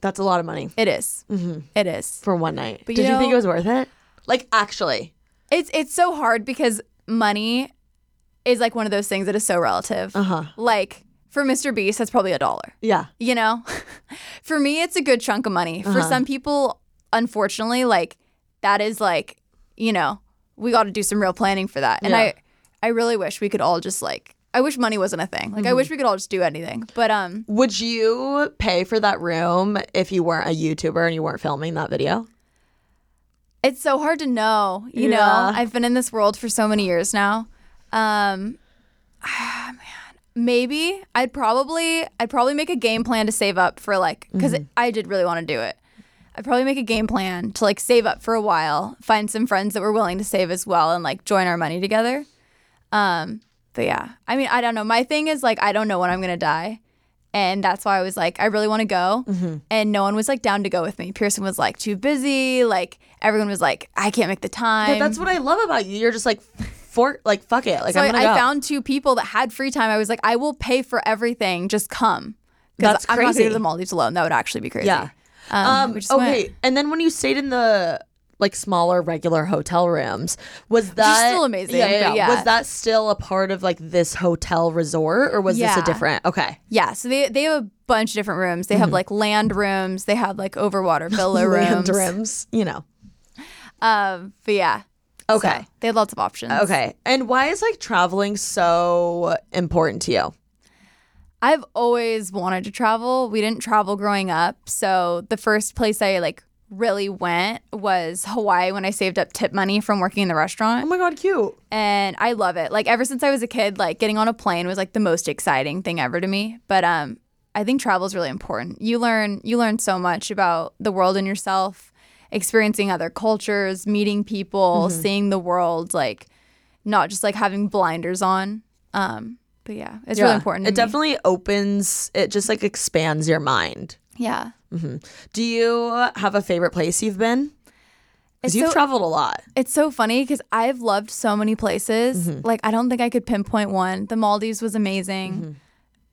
That's a lot of money it is. It is. for one night. But did you you think it was worth it? Like actually. It's it's so hard because money is like one of those things that is so relative. Uh-huh. Like for Mr. Beast, that's probably a dollar. Yeah. You know, for me, it's a good chunk of money. For Uh-huh. some people, unfortunately, like that is like, you know, we got to do some real planning for that. And Yeah. I, I really wish we could all just like, I wish money wasn't a thing. Like I Mm-hmm. wish we could all just do anything. But um, Would you pay for that room if you weren't a YouTuber and you weren't filming that video? it's so hard to know. You know, I've been in this world for so many years now. Um, ah, man, maybe I'd probably I'd probably make a game plan to save up for like because Mm-hmm. I did really want to do it. I'd probably make a game plan to like save up for a while, find some friends that were willing to save as well, and like join our money together. Um, but yeah, I mean, I don't know. My thing is like I don't know when I'm gonna die. And that's why I was like, I really want to go. Mm-hmm. And no one was like down to go with me. Pierson was like too busy. Like everyone was like, I can't make the time. Yeah, that's what I love about you. You're just like for like fuck it. Like so I go. found two people that had free time. I was like, I will pay for everything. Just come. That's I'm not going to crazy. go to the Maldives alone. That would actually be crazy. Yeah. Um, Um, okay, went. and then when you stayed in the like smaller regular hotel rooms, was that still amazing, Yeah, yeah, yeah. yeah. Was that still a part of like this hotel resort, or was this a different? Okay, Yeah. So they, they have a bunch of different rooms. They have like land rooms. They have like overwater villa rooms. land rooms, you know. Um, but yeah. Okay. So they had lots of options. Okay, and why is like traveling so important to you? I've always wanted to travel. We didn't travel growing up. So the first place I like really went was Hawaii when I saved up tip money from working in the restaurant. Oh my god, cute. and I love it. Like ever since I was a kid, like getting on a plane was like the most exciting thing ever to me. But um I think travel is really important. You learn you learn so much about the world and yourself, experiencing other cultures, meeting people, seeing the world like not just like having blinders on. Um but yeah, it's really important. It me. definitely opens. It just like expands your mind. Yeah. Do you have a favorite place you've been? Because you've so- traveled a lot. It's so funny because I've loved so many places. Mm-hmm. Like I don't think I could pinpoint one. The Maldives was amazing. Mm-hmm.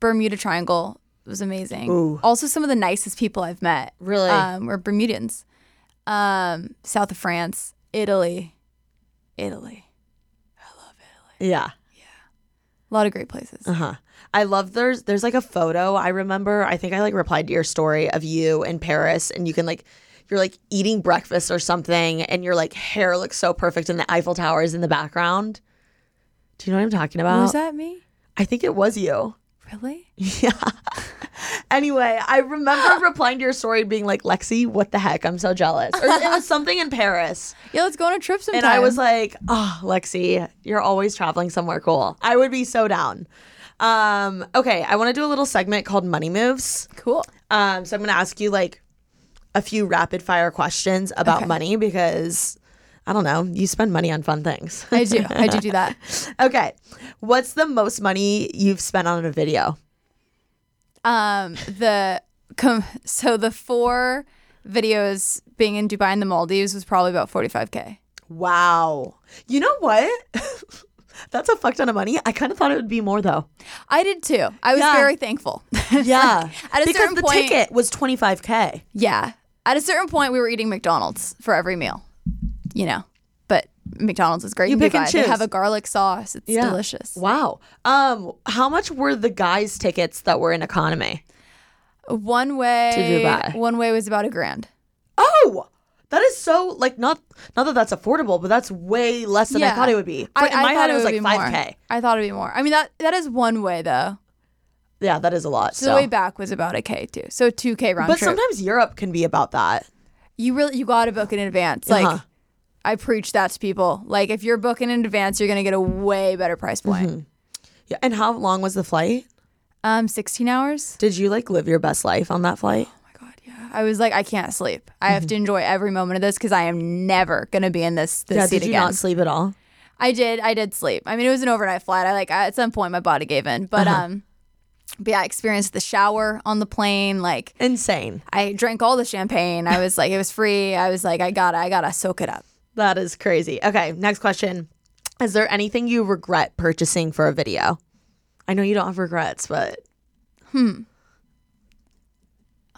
Bermuda Triangle was amazing. Ooh. Also, some of the nicest people I've met Really? um, were Bermudians. Um, south of France, Italy, Italy. I love Italy. Yeah. A lot of great places. Uh huh. I love there's there's like a photo I remember. I think I like replied to your story of you in Paris, and you can like you're like eating breakfast or something, and your like hair looks so perfect, and the Eiffel Tower is in the background. Do you know what I'm talking about? was that me? I think it was you. Really? Yeah. anyway, I remember replying to your story being like, Lexi, what the heck? I'm so jealous. Or it was something in Paris. Yeah, let's go on a trip sometime. And I was like, oh, Lexi, you're always traveling somewhere cool. I would be so down. Um, okay, I want to do a little segment called Money Moves. cool. Um, so I'm going to ask you like a few rapid fire questions about Okay. money because I don't know, you spend money on fun things. I do. I do do that. okay. What's the most money you've spent on a video? Um, the com- so the four videos being in Dubai and the Maldives was probably about 45k. Wow. You know what? That's a fuck ton of money. I kind of thought it would be more though. I did too. I was Yeah. very thankful. Yeah. At a because certain the point- ticket was 25K. Yeah. At a certain point, we were eating McDonald's for every meal, you know. But McDonald's is great. You pick and Dubai. They choose. have a garlic sauce. It's delicious. Wow. Um, how much were the guys' tickets that were in economy? One way Dubai. One way was about a grand. Oh, that is so like not not that that's affordable, but that's way less than I Yeah. thought it would be. I, in my I head, thought it was would like be more. five k. I thought it'd be more. I mean that that is one way though. Yeah, that is a lot. So the way back was about a k too. So two k round but trip. sometimes Europe can be about that. you really you got to book in advance. Like Uh-huh. I preach that to people. Like if you're booking in advance, you're gonna get a way better price point. Mm-hmm. Yeah. And how long was the flight? Um, 16 hours. Did you like live your best life on that flight? Oh my god, yeah. I was like, I can't sleep. I have to enjoy every moment of this because I am never gonna be in this this yeah, seat did you again. not sleep at all? I did. I did sleep. I mean, it was an overnight flight. I like at some point my body gave in, but Uh-huh. um, but yeah, I experienced the shower on the plane. Like Insane. I drank all the champagne. I was like, it was free. I was like, I gotta, I gotta soak it up. That is crazy. Okay, next question. Is there anything you regret purchasing for a video? I know you don't have regrets, but hmm.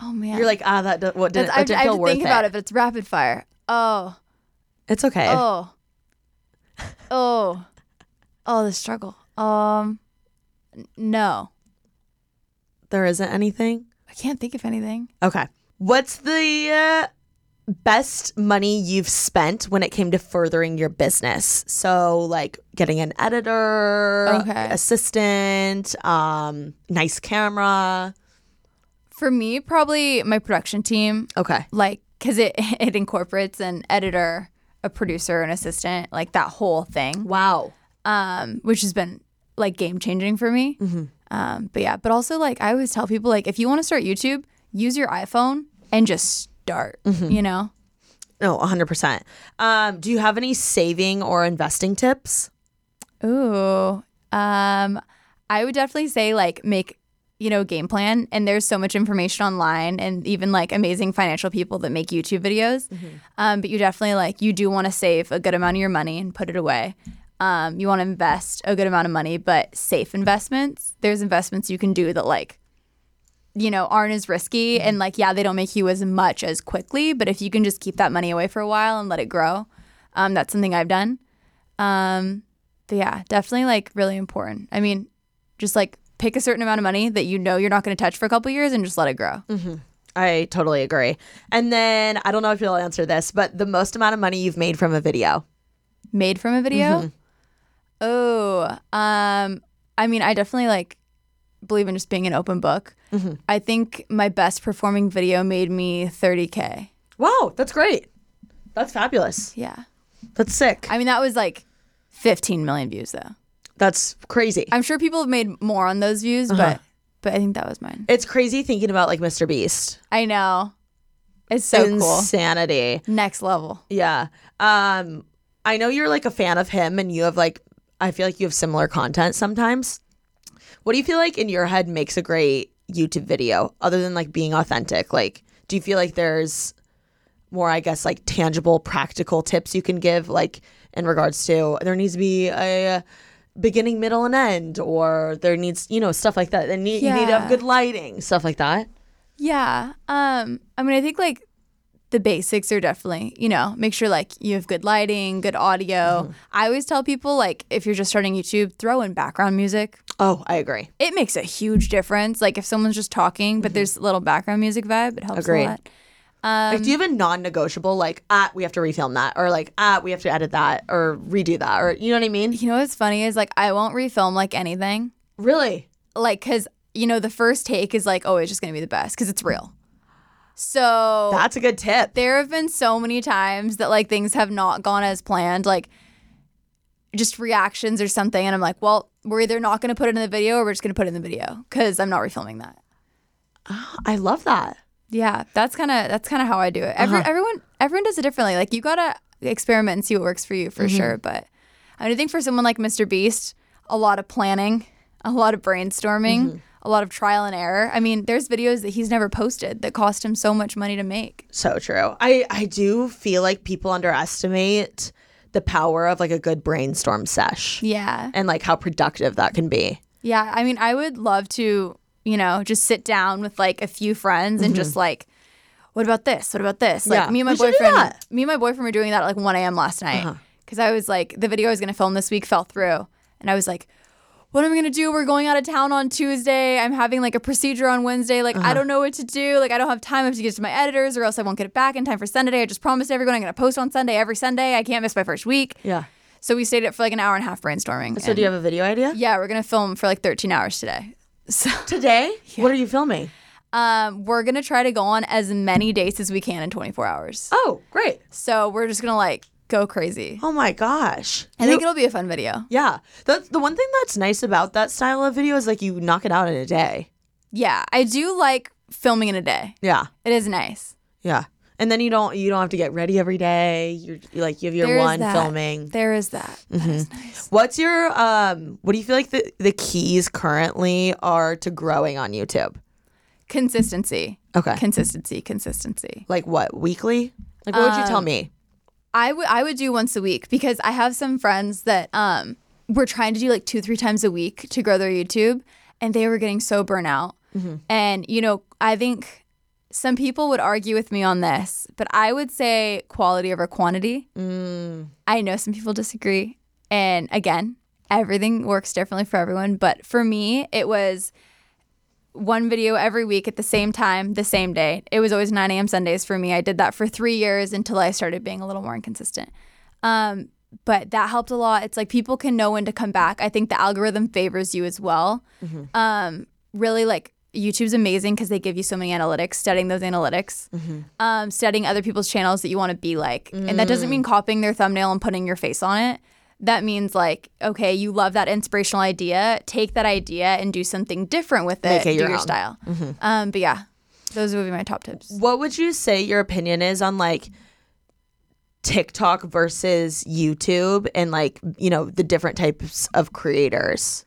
Oh man, you're like, ah, that do- what didn't, that I, didn't I have feel to worth think it. about it, but it's rapid fire. Oh, It's okay. oh, oh, oh, the struggle. Um, no, There isn't anything. I can't think of anything. Okay. What's the uh, best money you've spent when it came to furthering your business? So, like getting an editor, Okay. assistant, um, nice camera. For me, probably my production team. Okay. like because it it incorporates an editor a producer an assistant like that whole thing Wow. um which has been like game changing for me um but yeah but also like i always tell people like if you want to start youtube use your iphone and just start you know? No, 100%. Um, do you have any saving or investing tips? ooh um i would definitely say like make you know game plan and there's so much information online and even like amazing financial people that make youtube videos. Um, but you definitely like you do want to save a good amount of your money and put it away. Um, you want to invest a good amount of money but safe investments there's investments you can do that like you know aren't as risky and like yeah they don't make you as much as quickly but if you can just keep that money away for a while and let it grow um, that's something i've done. Um, but yeah definitely like really important. I mean just like pick a certain amount of money that you know you're not going to touch for a couple years and just let it grow. I totally agree. And then I don't know if you'll answer this, but the most amount of money you've made from a video. made from a video? Oh um i mean i definitely like believe in just being an open book i think my best performing video made me 30k Wow, that's great. That's fabulous. yeah That's sick. i mean that was like 15 million views though That's crazy. i'm sure people have made more on those views but but i think that was mine It's crazy thinking about like Mr. Beast. i know it's so cool Insanity. next level Yeah. Um, I know you're like a fan of him and you have like I feel like you have similar content sometimes. What do you feel like in your head makes a great YouTube video other than like being authentic? Like, do you feel like there's more, I guess, like tangible, practical tips you can give, like in regards to there needs to be a beginning, middle, and end, or there needs, you know, stuff like that. And you need to have good lighting, stuff like that. Yeah. Um, I mean, I think like the basics are definitely, you know, make sure like you have good lighting, good audio. I always tell people like if you're just starting YouTube, throw in background music. Oh, I agree. It makes a huge difference. Like if someone's just talking, but there's a little background music vibe, it helps Agreed. a lot. Um, like, do you have a non-negotiable like ah we have to refilm that or like ah we have to edit that or redo that or you know what I mean? You know what's funny is like I won't refilm like anything. Really? Like cuz you know the first take is like oh it's just to be the best cuz it's real. So That's a good tip. there have been so many times that like things have not gone as planned like just reactions or something and i'm like well we're either not going to put it in the video or we're just going to put it in the video because i'm not refilming that. I love that. yeah that's kind of that's kind of how i do it. Every, uh-huh. everyone everyone does it differently. Like you gotta experiment and see what works for you for mm-hmm. sure but i mean, i think for someone like mr beast a lot of planning a lot of brainstorming mm-hmm. A lot of trial and error i mean there's videos that he's never posted that cost him so much money to make So true. I I do feel like people underestimate the power of like a good brainstorm sesh yeah and like how productive that can be. Yeah, I mean, I would love to, you know, just sit down with like a few friends and just like, what about this? What about this? Like Mm-hmm. Yeah, me and my we boyfriend. Uh-huh. me and my boyfriend were doing that at like 1 a.m. last night because I was like, the video I was gonna film this week fell through, and I was like. What am I gonna do? We're going out of town on Tuesday. I'm having like a procedure on Wednesday. Like Uh-huh. I don't know what to do. Like I don't have time. I have to get it to my editors, or else I won't get it back in time for Sunday. I just promised everyone I'm gonna post on Sunday every Sunday. I can't miss my first week. Yeah. So we stayed up for like an hour and a half brainstorming. So do you have a video idea? Yeah, we're gonna film for like 13 hours today. So Today? What are you filming? um, we're gonna try to go on as many dates as we can in 24 hours. Oh, great. So we're just gonna like go crazy. Oh my gosh. I think it'll be a fun video. Yeah. That's the one thing that's nice about that style of video is like you knock it out in a day. Yeah, I do like filming in a day. Yeah. It is nice. Yeah. And then you don't you don't have to get ready every day. You're, you like you have your There one filming. There is that. That is nice. What's your um what do you feel like the the keys currently are to growing on YouTube? Consistency. Okay. Consistency. Consistency. Like what? Weekly? Like what would you tell Um, me? I would I would do once a week because I have some friends that um were trying to do like two three times a week to grow their YouTube, and they were getting so burnt out. And you know, I think some people would argue with me on this, but I would say quality over quantity. I know some people disagree, and again, everything works differently for everyone. But for me, it was one video every week at the same time, the same day. It was always 9 a.m. Sundays for me. I did that for three years until I started being a little more inconsistent. Um, but that helped a lot. It's like people can know when to come back. I think the algorithm favors you as well. Um, really, like YouTube's amazing because they give you so many analytics. Studying those analytics, um, studying other people's channels that you want to be like, and that doesn't mean copying their thumbnail and putting your face on it. That means like, okay, you love that inspirational idea. Take that idea and do something different with it. Make it do your your own. style. Um, but yeah, those would be my top tips. What would you say your opinion is on like TikTok versus YouTube and like, you know, the different types of creators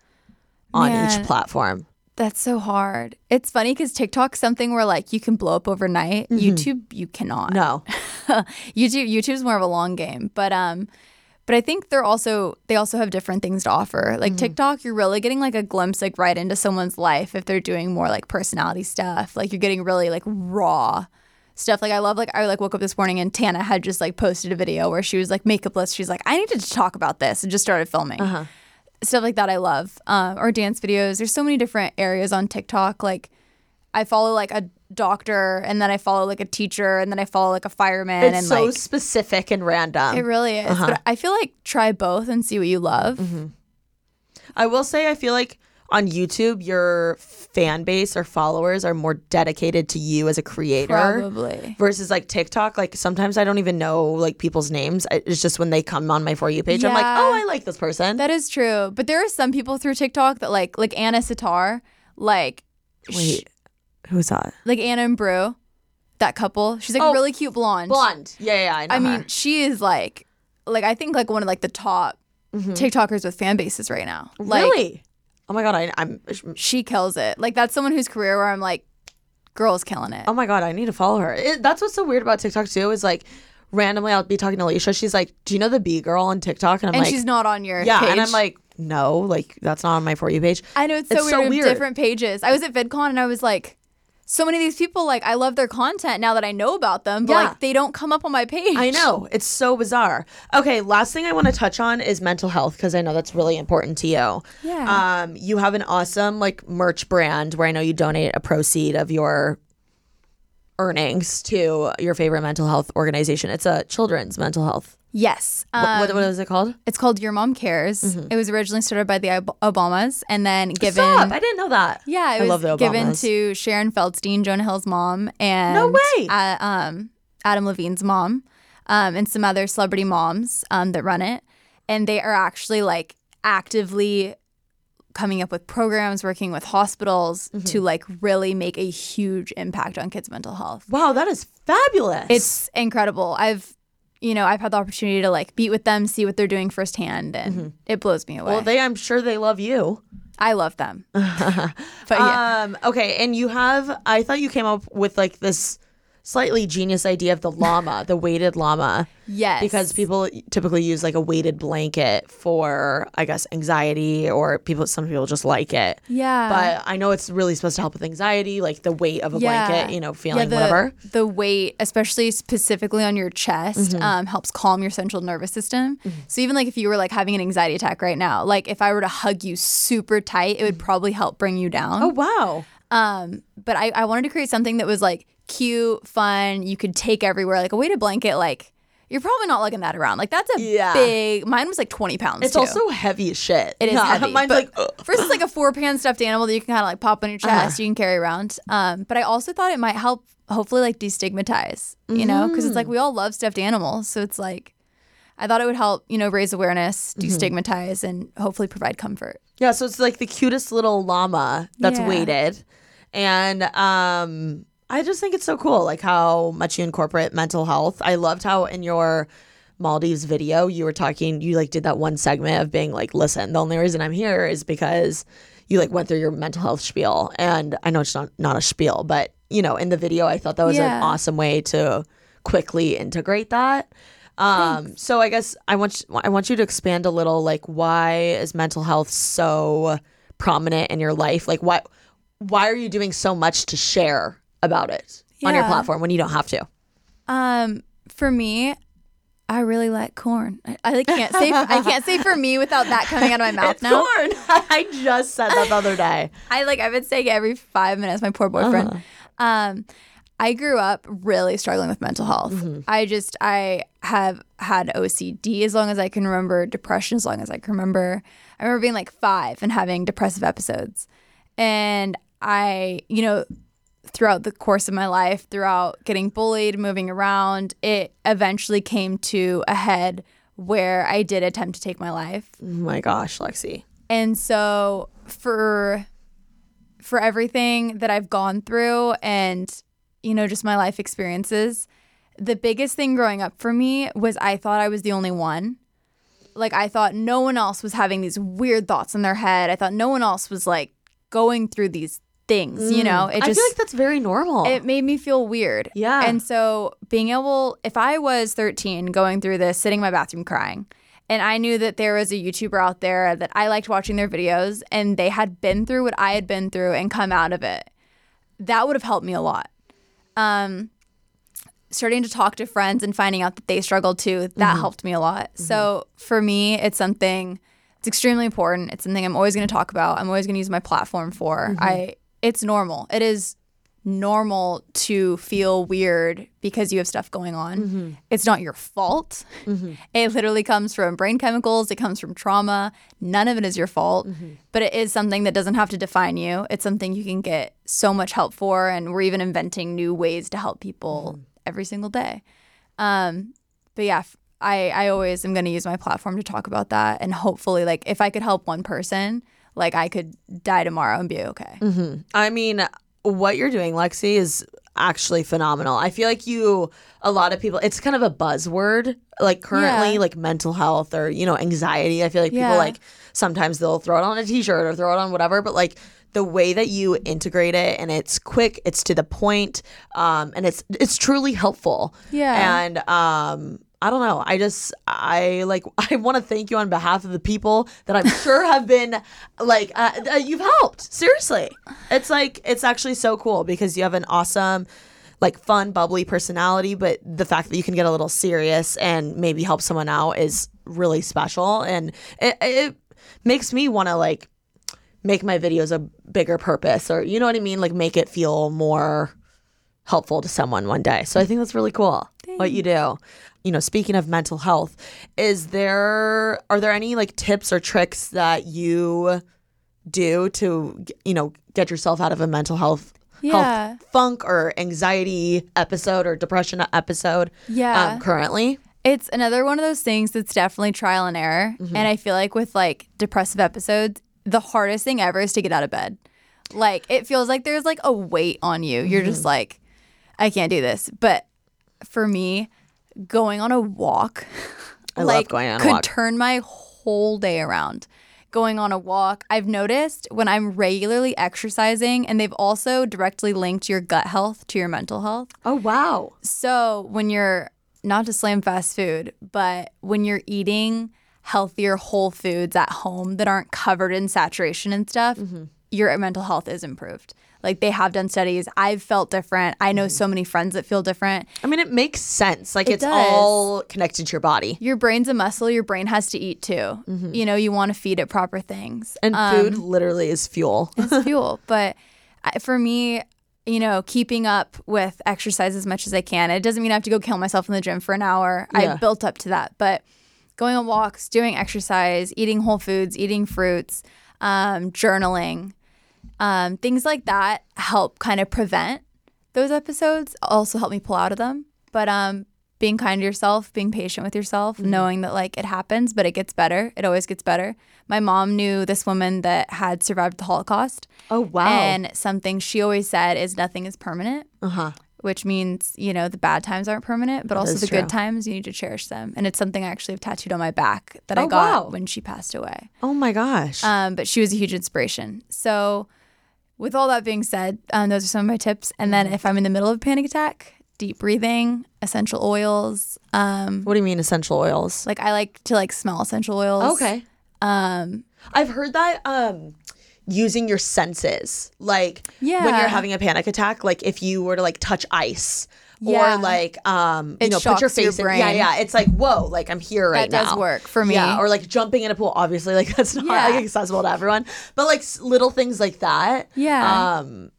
on Man. each platform? That's so hard. It's funny because TikTok's something where like you can blow up overnight. YouTube, you cannot. No. YouTube, YouTube's more of a long game, but um, but I think they're also they also have different things to offer. Like TikTok, you're really getting like a glimpse like right into someone's life if they're doing more like personality stuff. Like you're getting really like raw stuff. Like I love like I like woke up this morning and Tana had just like posted a video where she was like makeupless. She's like I needed to talk about this and just started filming stuff like that I love. Um, or dance videos. There's so many different areas on TikTok. Like I follow like a doctor and then I follow like a teacher and then I follow like a fireman It's and so like specific and random. it really is. But uh-huh. I feel like try both and see what you love. Mm-hmm. I will say I feel like on YouTube your fan base or followers are more dedicated to you as a creator. Probably. Versus like TikTok, like sometimes I don't even know like people's names. It's just when they come on my for you page, I'm like, oh, I like this person. That is true. But there are some people through TikTok that like like Anna Sitar, like Wait, who's that? like Anna and Brew, that couple. She's like Oh, really cute blonde. Blonde. Yeah, yeah. I, know I mean, her. she is like like I think like one of like the top TikTokers with fan bases right now. Like Mm-hmm. really. Oh my god, I, I'm. she kills it. Like that's someone whose career where I'm like, girl's killing it. Oh my god, I need to follow her. It, that's what's so weird about TikTok too. Is like randomly I'll be talking to Alicia. She's like, "Do you know the B girl on TikTok?" And I'm like, and like, she's not on your "Yeah," page. and I'm like, "No, like that's not on my for you page." I know it's so it's weird. so we have weird. Different pages. I was at VidCon and I was like, so many of these people like I love their content now that I know about them, but Yeah. like they don't come up on my page. I know. It's so bizarre. Okay, last thing I want to touch on is mental health because I know that's really important to you. Yeah. Um, you have an awesome like merch brand where I know you donate a proceed of your earnings to your favorite mental health organization. It's a children's mental health. Yes. What- what, Um, what is it called? It's called Your Mom Cares. It was originally started by the Ob- Obamas and then given. Stop! I didn't know that. Yeah, it I was love the given to Sharon Feldstein, Jonah Hill's mom, and No way! uh, um, Adam Levine's mom, um, and some other celebrity moms um, that run it, and they are actually like actively coming up with programs, working with hospitals Mm-hmm. to like really make a huge impact on kids' mental health. Wow, that is fabulous. It's incredible. I've you know, I've had the opportunity to like meet with them, see what they're doing firsthand, and it blows me away. Mm-hmm. well, they I'm sure they love you. I love them. but yeah. Um, okay, and you have I thought you came up with like this slightly genius idea of the llama, the weighted llama. Yes. Because people typically use like a weighted blanket for I guess anxiety or people some people just like it. Yeah. But I know it's really supposed to help with anxiety, like the weight of a blanket, you know, feeling the, whatever. The weight, especially specifically on your chest, Mm-hmm. um, helps calm your central nervous system. So even like if you were like having an anxiety attack right now, like if I were to hug you super tight, it would probably help bring you down. Oh wow. Um, but I, I wanted to create something that was like cute, fun, you could take everywhere. Like a weighted blanket, like you're probably not lugging that around. Like that's a Yeah. big. Mine was like 20 pounds. It's too. also heavy as shit. It is Yeah, heavy. Mine's like ugh. versus like a four pan stuffed animal that you can kind of like pop on your Uh-huh. chest, you can carry around. Um, but I also thought it might help, hopefully, like destigmatize, you know, because it's Mm. like we all love stuffed animals. So it's like, I thought it would help, you know, raise awareness, Mm-hmm. destigmatize, and hopefully provide comfort. Yeah, so it's like the cutest little llama that's Yeah. weighted. And um, I just think it's so cool, like how much you incorporate mental health. I loved how in your Maldives video you were talking, you like did that one segment of being like, listen, the only reason I'm here is because you like went through your mental health spiel. And I know it's not not a spiel, but you know, in the video, I thought that was Yeah. an awesome way to quickly integrate that. Um, so I guess I want I want you to expand a little. Like, why is mental health so prominent in your life? Like, why why are you doing so much to share about it on your platform when you don't have to? Um, for me, I really like corn. I, I like, can't say I can't say for me without that coming out of my mouth It's now. corn. I just said that the other day. I like I've been saying it every five minutes. My poor boyfriend. Uh-huh. Um, I grew up really struggling with mental health. Mm-hmm. I just I have had OCD as long as I can remember, depression as long as I can remember. I remember being like five and having depressive episodes, and I you know throughout the course of my life, throughout getting bullied, moving around, it eventually came to a head where I did attempt to take my life. Oh my gosh, Lexi. And so for for everything that I've gone through and you know just my life experiences, the biggest thing growing up for me was I thought I was the only one. Like I thought no one else was having these weird thoughts in their head. I thought no one else was like going through these things, you know. It Mm. I feel like that's very normal. it made me feel weird. Yeah. And so being able, if I was 13 going through this, sitting in my bathroom crying, and I knew that there was a YouTuber out there that I liked watching their videos and they had been through what I had been through and come out of it, that would have helped me a lot. Um, starting to talk to friends and finding out that they struggled too, that helped me a lot. So for me, it's something it's extremely important. It's something I'm always going to talk about. I'm always going to use my platform for. I it's normal. It is normal to feel weird because you have stuff going on. Mm-hmm. It's not your fault. Mm-hmm. It literally comes from brain chemicals, it comes from trauma. None of it is your fault, mm-hmm. but it is something that doesn't have to define you. It's something you can get so much help for and we're even inventing new ways to help people every single day. Um but yeah, I, I always am going to use my platform to talk about that and hopefully like if I could help one person, like I could die tomorrow and be okay. I mean, what you're doing, Lexi, is actually phenomenal. I feel like you, a lot of people, it's kind of a buzzword, like currently, Yeah. like mental health or, you know, anxiety. I feel like Yeah. people like sometimes they'll throw it on a t shirt or throw it on whatever, but like, the way that you integrate it and it's quick, it's to the point, um, and it's it's truly helpful. Yeah. And um, I don't know. I just I like I want to thank you on behalf of the people that I'm sure have been like uh, uh, you've helped. Seriously, it's like it's actually so cool because you have an awesome. Like fun, bubbly personality, but the fact that you can get a little serious and maybe help someone out is really special, and it, it makes me want to like make my videos a bigger purpose, or you know what I mean, like make it feel more helpful to someone one day. So I think that's really cool what you do. You know, speaking of mental health, is there are there any like tips or tricks that you do to you know get yourself out of a mental health Yeah. health funk or anxiety episode or depression episode Yeah. um, currently? It's another one of those things that's definitely trial and error. And I feel like with like depressive episodes, the hardest thing ever is to get out of bed. Like it feels like there's like a weight on you. You're just like, I can't do this. But for me, going on a walk, I love like, going on a could turn my whole day around. Going on a walk, I've noticed when I'm regularly exercising, and they've also directly linked your gut health to your mental health. Oh wow. So when you're not to slam fast food, but when you're eating healthier whole foods at home that aren't covered in saturation and stuff, mm-hmm. your mental health is improved. Like they have done studies. I've felt different. I know so many friends that feel different. I mean, it makes sense. Like It it's does. all connected to your body. Your brain's a muscle. Your brain has to eat too. You know, you want to feed it proper things. And Um, food literally is fuel. it's fuel. But for me, you know, keeping up with exercise as much as I can. It doesn't mean I have to go kill myself in the gym for an hour. Yeah. I've built up to that. But going on walks, doing exercise, eating whole foods, eating fruits, um, journaling, um, things like that help kind of prevent those episodes. Also help me pull out of them. But um, being kind to yourself, being patient with yourself, Mm-hmm. knowing that like it happens, but it gets better. It always gets better. My mom knew this woman that had survived the Holocaust. Oh wow. And something she always said is nothing is permanent. uh huh. Which means, you know, the bad times aren't permanent, but also the true. good times, you need to cherish them. And it's something I actually have tattooed on my back that I Oh, got wow. when she passed away. Oh my gosh. Um, but she was a huge inspiration. So, with all that being said, um, those are some of my tips. And Mm-hmm. then, if I'm in the middle of a panic attack, deep breathing, essential oils. Um, what do you mean essential oils? like I like to like smell essential oils. Okay. Um, I've heard that um using your senses, like yeah. when you're having a panic attack, like if you were to like touch ice. Yeah. Or like um you It know put your shocks your face in yeah yeah it's like whoa like I'm here right That now does work for me. yeah or like jumping in a pool obviously like that's not Yeah. like accessible to everyone but like s- little things like that Yeah. um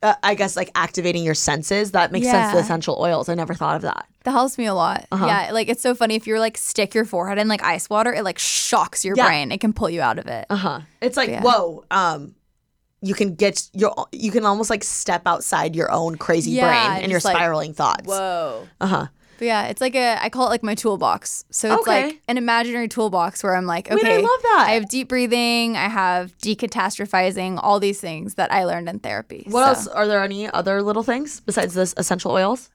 uh, I guess like activating your senses that makes sense to essential oils I never thought of that that helps me a lot. Uh-huh. Yeah, like it's so funny if you're like stick your forehead in like ice water, it like shocks your Yeah. brain. It can pull you out of it. Uh huh. It's like Yeah. whoa. Um, you can get your you can almost like step outside your own crazy Yeah, brain and your like, spiraling thoughts. Whoa. Uh huh. But yeah, it's like a I call it like my toolbox. So it's Okay. like an imaginary toolbox where I'm like, Wait, I okay, love that. I have deep breathing, I have decatastrophizing, all these things that I learned in therapy. What So, else? Are there any other little things besides this essential oils?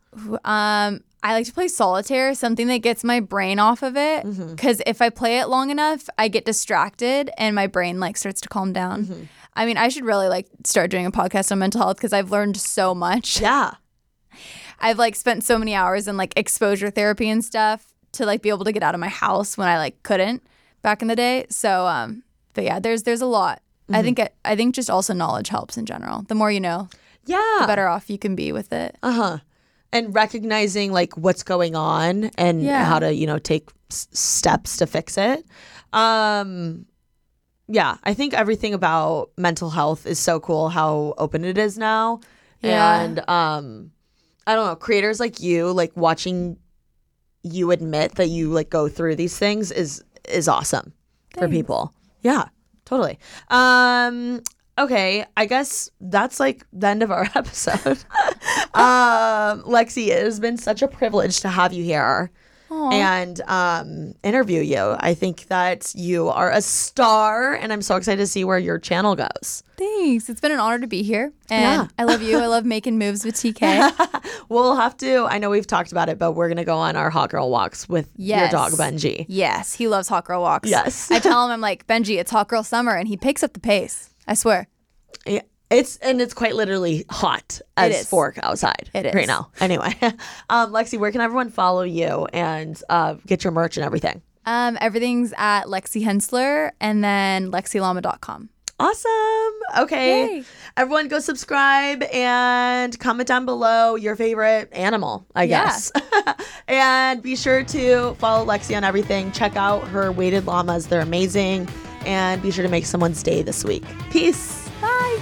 Um, I like to play solitaire, something that gets my brain off of it. Mm-hmm. Because if I play it long enough, I get distracted and my brain like starts to calm down. Mm-hmm. I mean, I should really like start doing a podcast on mental health because I've learned so much. Yeah. I've like spent so many hours in like exposure therapy and stuff to like be able to get out of my house when I like couldn't back in the day. So um but yeah, there's there's a lot. I Mm-hmm. think it, I think just also knowledge helps in general. The more you know, Yeah. the better off you can be with it. Uh huh. And recognizing like what's going on and Yeah. how to you know take s- steps to fix it. Um. Yeah, I think everything about mental health is so cool. How open it is now. Yeah. And um, I don't know, creators like you, like watching you admit that you like go through these things is is awesome for people. Yeah, totally. Um okay, I guess that's like the end of our episode. um Lexi, it has been such a privilege to have you here and um interview you. I think that you are a star and I'm so excited to see where your channel goes. Thanks. It's been an honor to be here. And Yeah. I love you. I love making moves with TK. We'll have to. I know we've talked about it, but we're gonna go on our hot girl walks with your dog Benji. yes, he loves hot girl walks. Yes. I tell him I'm like, Benji, it's hot girl summer and he picks up the pace. I swear. Yeah, It's and it's quite literally hot as is. fork outside It right now. Anyway, um, Lexi, where can everyone follow you and uh, get your merch and everything? Um, everything's at Lexi Hensler and then lexilama.com. Awesome. Okay. Yay. Everyone go subscribe and comment down below your favorite animal, I Yeah. guess. and be sure to follow Lexi on everything. Check out her weighted llamas. They're amazing. And be sure to make someone's day this week. Peace. Bye.